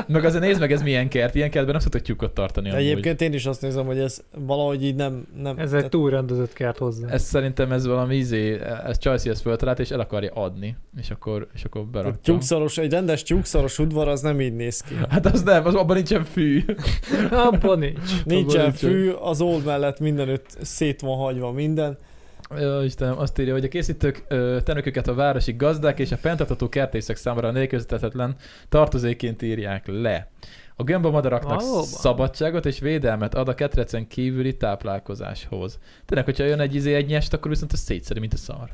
Meg azért nézd meg, ez milyen kert. Ilyen kertben nem szoktak tyúkot tartani De amúgy. egyébként én is azt nézem, hogy ez valahogy így nem... nem Ez egy tehát- túl rendezett kert hozzá. Ez szerintem ez valami izé, ez Chelsea ezt föltalált, és el akarja adni. És akkor, és akkor egy berakta. tyúkszaros, egy rendes tyúkszaros udvar az nem így néz ki. Hát az nem, az abban nincsen fű. Abban nincs. Nincsen nincsen. fű, az old mellett mindenütt szét van hagyva minden. Jó, Istenem, azt írja, hogy a készítők ö, tenököket a városi gazdák és a fenntartható kertészek számára nélkülözhetetlen tartozéként írják le. A gömba madaraknak Valóban? szabadságot és védelmet ad a ketrecen kívüli táplálkozáshoz. Tényleg, hogyha jön egy izé egy nyest, akkor viszont az szétszeri, mint a szar.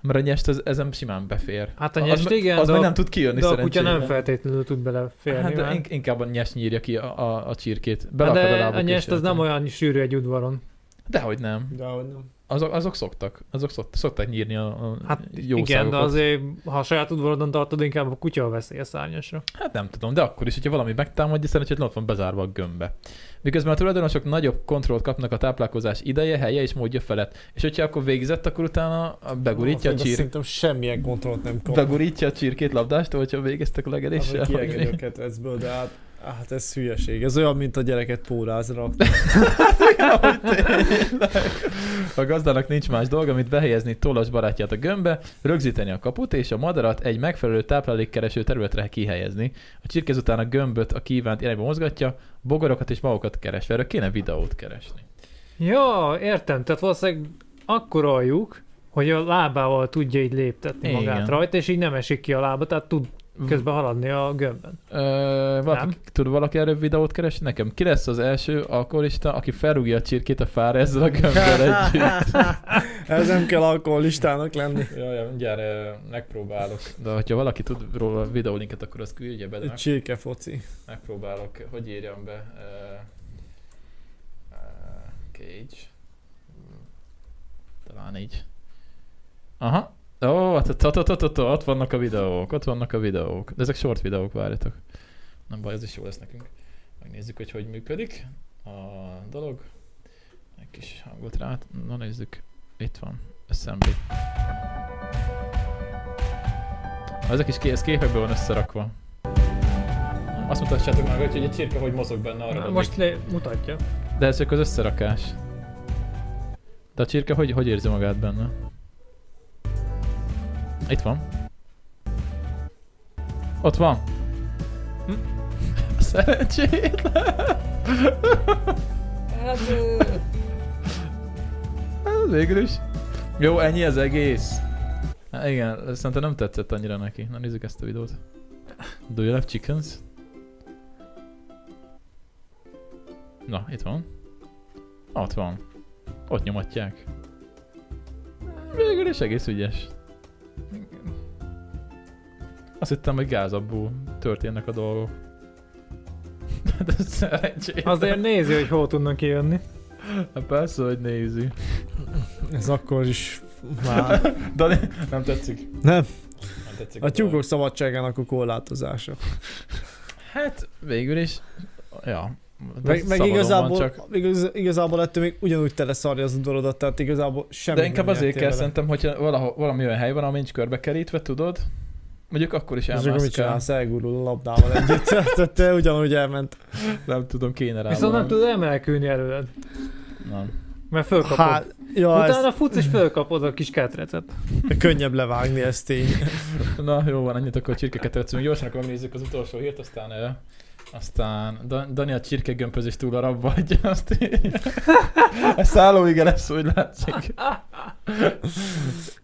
Mert a nyest az, ezen simán befér. Hát a Az nyest me- igen, az de, meg a- nem tud kijönni de a kutya nem feltétlenül tud beleférni. Hát de inkább a nyest nyírja ki a, a, a csirkét. Hát Belakad a de lábuk a nyest az nem olyan sűrű egy udvaron. Dehogy nem. De hogy nem. Azok, azok szoktak. Azok szoktak, szokták nyírni a, a Hát jó igen, de szágokat. azért, ha a saját udvarodon tartod, inkább a kutya a veszély a szárnyasra. Hát nem tudom, de akkor is, hogyha valami megtámadja, szerencsét ott van bezárva a gömbbe. Miközben a tulajdonosok nagyobb kontrollt kapnak a táplálkozás ideje, helye és módja felett. És hogyha akkor végzett, akkor utána begurítja a Azt csír... Szerintem semmilyen kontrollt nem kap. Begurítja a csirkét labdást, hogyha végeztek a legeléssel. hogy kiengedi a ketrecből, de hát, hát ez hülyeség. Ez olyan, mint a gyereket pórázra. Hogy tényleg. A gazdának nincs más dolga, mint behelyezni tollas barátját a gömbbe, rögzíteni a kaput, és a madarat egy megfelelő táplálékkereső területre kihelyezni. A csirke ezután a gömböt a kívánt irányba mozgatja, bogorokat és magokat keres. Erről kéne videót keresni. Ja, értem, tehát valószínűleg akkor aljuk, hogy a lábával tudja így léptetni Igen. magát rajta, és így nem esik ki a lába, tehát tud közben haladni a gömbben. Ö, valaki, Nem? tud valaki erről videót keresni? Nekem ki lesz az első alkoholista, aki felrúgja a csirkét a fára ezzel a gömbbel együtt? Ez nem kell alkoholistának lenni. Jaj, mindjárt ö, megpróbálok. De hogyha valaki tud róla videólinket, akkor azt küldje be, meg, csirkefoci. megpróbálok. Hogy írjam be? Uh, uh, Cage. Talán így. Aha. Ó, ott, ott, ott, ott, ott, ott vannak a videók, ott vannak a videók. De ezek short videók, várjatok. Nem baj, ez is jó lesz nekünk. Megnézzük, hogy hogy működik a dolog. Egy kis hangot rá. Na nézzük. Itt van. Assembly. Ezek is ez képekből van összerakva. Azt mutassátok meg, hogy egy csirke hogy mozog benne arra. Na, most lé- mutatja. De ez csak az összerakás. De a csirke hogy, hogy érzi magát benne? Itt van. Ott van. Hm? Szerencsétlen. Hát, Hát végül is. Jó, ennyi az egész. Hát igen, szerintem nem tetszett annyira neki. Na nézzük ezt a videót. Do you have chickens? Na, itt van. Ott van. Ott nyomatják. Végül is egész ügyes. Azt hittem, hogy gázabból történnek a dolgok. De szerencsét. azért nézi, hogy hol tudnak kijönni. Hát persze, hogy nézi. Ez akkor is már... Dani, nem tetszik. Nem, Nem tetszik a tyúkok szabadságának a korlátozása. Hát, végül is. Ja. De Meg, meg igazából, csak. igaz, igazából ettől még ugyanúgy tele szarja az udvarodat, tehát igazából semmi De inkább azért kell vele. szerintem, hogyha valahol, valami olyan hely van, ami nincs körbekerítve, tudod? Mondjuk akkor is És akkor mit elmászkál. csinálsz? Elgurul a labdával együtt. Tehát te ugyanúgy elment. Nem tudom, kéne rá Viszont nem tud emelkülni előled, Nem. mert fölkapod. Hát, ja, Utána ezt futsz és fölkapod a kis ketrecet. könnyebb levágni, ez tény. Na, jó van, annyit akkor a csirkeket tetszünk. Gyorsan akkor megnézzük az utolsó hírt, aztán aztán Dan- Dani a csirkegömpözés túl a rabba adja, azt így. Ez szállóige lesz, úgy látszik.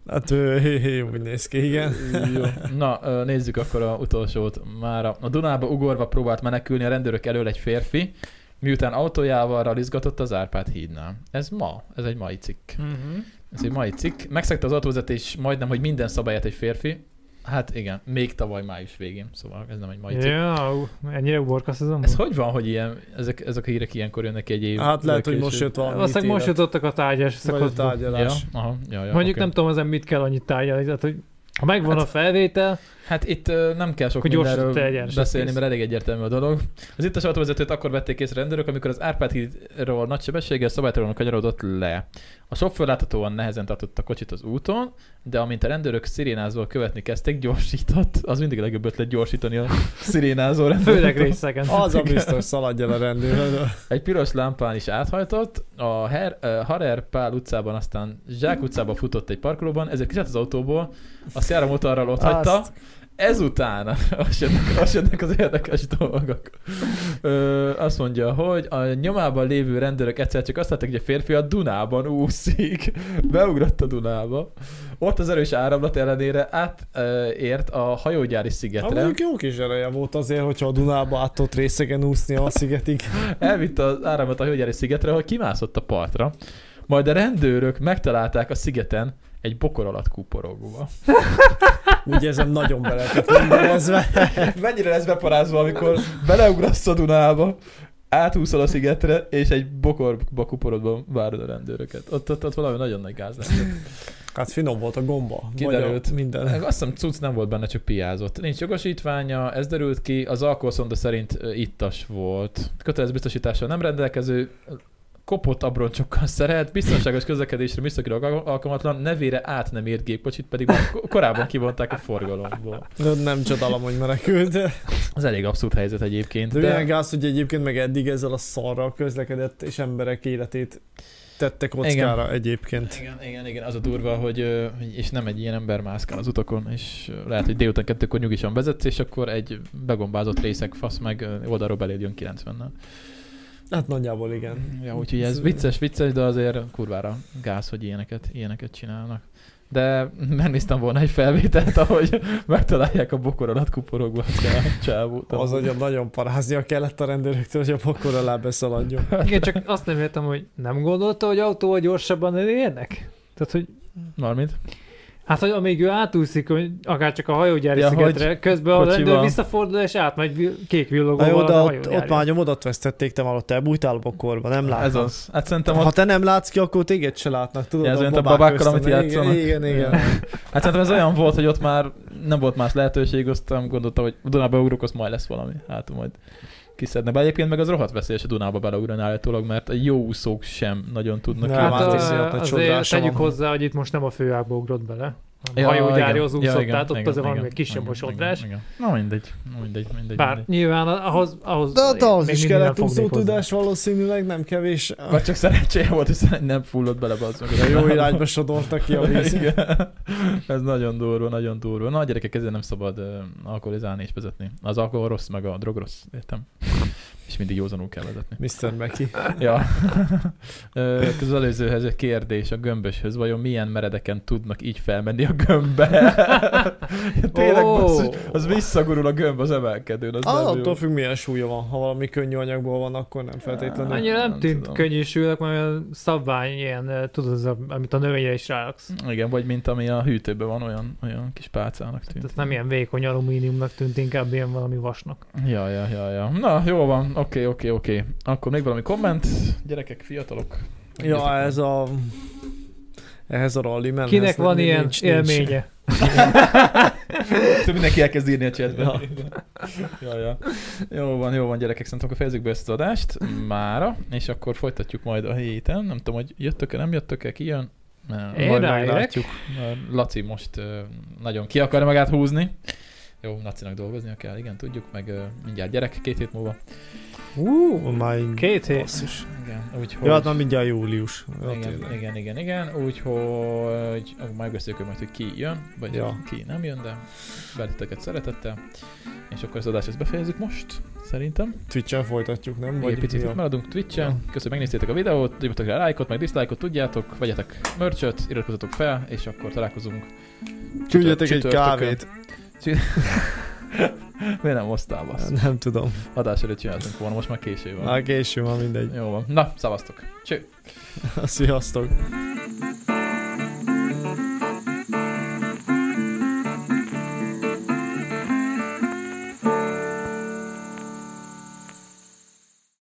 Hát ő, hé, hé, úgy néz ki, igen. Jó. Na, nézzük akkor a utolsót. Már a, a Dunába ugorva próbált menekülni a rendőrök elől egy férfi. miután autójával ralizgatott az Árpád hídnál. Ez ma, ez egy mai cikk. Uh-huh. Ez egy mai cikk. Megszegte az autóvezetés majdnem, hogy minden szabályát egy férfi. Hát igen, még tavaly május végén, szóval ez nem egy mai cikk. Ja, ennyire uborkaszozom. Ez hogy van, hogy ilyen, ezek, ezek a hírek ilyenkor jönnek egy év? Hát lehet, hogy most jött valami Valószínűleg most jutottak a tárgyás vagy a szakaszba. Ja, tárgyalás. aha, ja, ja, Mondjuk oké. nem tudom, ezen mit kell annyit tárgyalni, tehát hogy ha megvan Hát- a felvétel, Hát itt ö, nem kell sok mindenről beszélni, kész. mert elég egyértelmű a dolog. Az itt a autóvezetőt akkor vették észre rendőrök, amikor az Árpád hídról nagy sebességgel szabálytalanul kanyarodott le. A sofőr láthatóan nehezen tartott a kocsit az úton, de amint a rendőrök szirénázóval követni kezdték, gyorsított. Az mindig a legjobb ötlet gyorsítani a szirénázó rendőrt. főleg részeken. Az a biztos, szaladj el a rendőr. Egy piros lámpán is áthajtott, a Her, uh, Harer Pál utcában, aztán Zsák utcában futott egy parkolóban, ezért kiszállt az autóból, a Sierra motorral ott hagyta, Azt. Ezután azt jönnek, azt jönnek az érdekes dolgok. Ö, azt mondja, hogy a nyomában lévő rendőrök egyszer csak azt látták, hogy a férfi a Dunában úszik. Beugrott a Dunába. Ott az erős áramlat ellenére átért a hajógyári Hát szigetre. mondjuk jó kis ereje volt azért, hogyha a Dunába át tudott részegen úszni a szigetig. Elvitte az áramot a hajógyári szigetre, ahol kimászott a partra. Majd a rendőrök megtalálták a szigeten egy bokor alatt kuporogva. Ugye ezen nagyon bele mindenezve. Mennyire lesz beparázva, amikor beleugrasz a Dunába, átúszol a szigetre, és egy bokorba kuporodban várod a rendőröket. Ott, ott, ott valami nagyon nagy gáz lesz. Hát finom volt a gomba. Kiderült. Minden. Azt hiszem cucc nem volt benne, csak piázott. Nincs jogosítványa, ez derült ki, az alkoholszonda szerint ittas volt. Kötelező biztosítással nem rendelkező, kopott abroncsokkal szeret, biztonságos közlekedésre műszakilag al- alkalmatlan, nevére át nem ért gépkocsit, pedig már ko- korábban kivonták a forgalomból. De nem csodálom, hogy menekült. De, Ez elég abszurd helyzet egyébként. de milyen gáz, hogy egyébként meg eddig ezzel a szarral közlekedett, és emberek életét tette kockára igen. egyébként. Igen, igen, igen, az a durva, hogy és nem egy ilyen ember mászkál az utakon, és lehet, hogy délután kettőkor nyugisan vezetsz, és akkor egy begombázott részek fasz meg oldalról beléd jön 90-nel. Hát nagyjából igen. Ja, úgyhogy ez vicces, vicces, de azért kurvára gáz, hogy ilyeneket, ilyeneket csinálnak. De megnéztem volna egy felvételt, ahogy megtalálják a bokor alatt kuporogva a csávót. Az nagyon, nagyon paráznia kellett a rendőröktől, hogy a pokor alá beszaladjon. Igen, csak azt nem értem, hogy nem gondolta, hogy autóval gyorsabban elérnek? Tehát, hogy Mármint? Hát, hogy amíg ő átúszik, hogy akár csak a hajógyári Ja, szigetre, közben a kocsival. rendőr visszafordul, és átmegy kék villogóval jó, de a ott, ott már nyomodat vesztették, te már ott elbújtál a bokorba, nem látom. Ez az. Hát szerintem Ha ott... te nem látsz ki, akkor téged se látnak, tudod? Ja, ez olyan, a babák babákkal, amit játszanak. Igen, igen, igen. Hát szerintem ez olyan volt, hogy ott már nem volt más lehetőség, aztán gondoltam, hogy Dunába ugrok, az majd lesz valami. Hát majd kiszedne be. Egyébként meg az rohadt veszélyes a Dunába beleugrani állítólag, mert a jó úszók sem nagyon tudnak. Nem, hát a, azért tegyük hozzá, hogy itt most nem a főágba ugrott bele. Ja, hajógyárihoz igen. Ja, igen, tehát ott igen, azért van igen, egy kisebb igen, a sodrás. igen, igen. Na mindegy, mindegy, mindegy. Bár mindegy. nyilván ahhoz, ahhoz De ott ahhoz még is kellett úszótudás valószínűleg, nem kevés. Vagy csak szerencséje volt, hiszen nem fullott bele az meg. A jó irányba sodorta ki a víz. Ez nagyon durva, nagyon durva. Na, gyerekek, ezért nem szabad alkoholizálni és vezetni. Az alkohol rossz, meg a drog rossz, értem? És mindig józanul kell vezetni. Mr. Meki. Ja. Az előzőhez egy kérdés a gömböshöz. Vajon milyen meredeken tudnak így felmenni a gömbbe? Tényleg, Ó. basszus, az visszagurul a gömb az emelkedőn. Az Ah, attól függ milyen súlya van. Ha valami könnyű anyagból van, akkor nem feltétlenül. Annyira nem Nem tűnt tudom. könnyűsülnek, mert olyan szabvány ilyen, tudod, az, a, amit a növényre is ráraksz. Igen, vagy mint ami a hűtőben van, olyan, olyan kis pálcának tűnt. Tehát nem ilyen vékony alumíniumnak tűnt, inkább ilyen valami vasnak. Ja, ja, ja, ja. Na, jó van. Oké, oké, oké. Akkor még valami komment? Gyerekek, fiatalok. Ja, ez a... Ehhez a rally menhez. Kinek van nincs- ilyen nincs- élménye? Szóval mindenki elkezd írni a chatben. Ja. ja, ja. Jó van, jó van gyerekek, szerintem akkor fejezzük be ezt az adást mára, és akkor folytatjuk majd a héten. Nem tudom, hogy jöttök-e, nem jöttök-e, ki jön? Én majd meglátjuk. Laci most nagyon ki akarja magát húzni. Jó, Lacinak dolgoznia kell, igen, tudjuk, meg mindjárt gyerek két hét múlva. Ú, már Két hét. Basszus. Igen, úgyhogy... Jó, hát már mindjárt július. Ja, igen, tényleg. igen, igen, igen, úgyhogy ah, megbeszéljük majd, hogy ki jön, vagy Ja. ja. ki nem jön, de beleteket szeretettel. És akkor az adást ezt befejezzük most, szerintem. Twitch-en folytatjuk, nem? Vagy egy picit ja. maradunk Twitch-en. Ja. Köszönöm, hogy megnéztétek a videót, nyomjatok rá lájkot, meg diszlájkot, tudjátok, vegyetek merchöt, iratkozzatok fel, és akkor találkozunk Küldjetek egy kávét. Miért nem hoztál, bassz? Nem tudom. Adás előtt csináltunk volna, most már késő van. Már késő van mindegy. Jó van. Na, szavaztok. Cső. Sziasztok.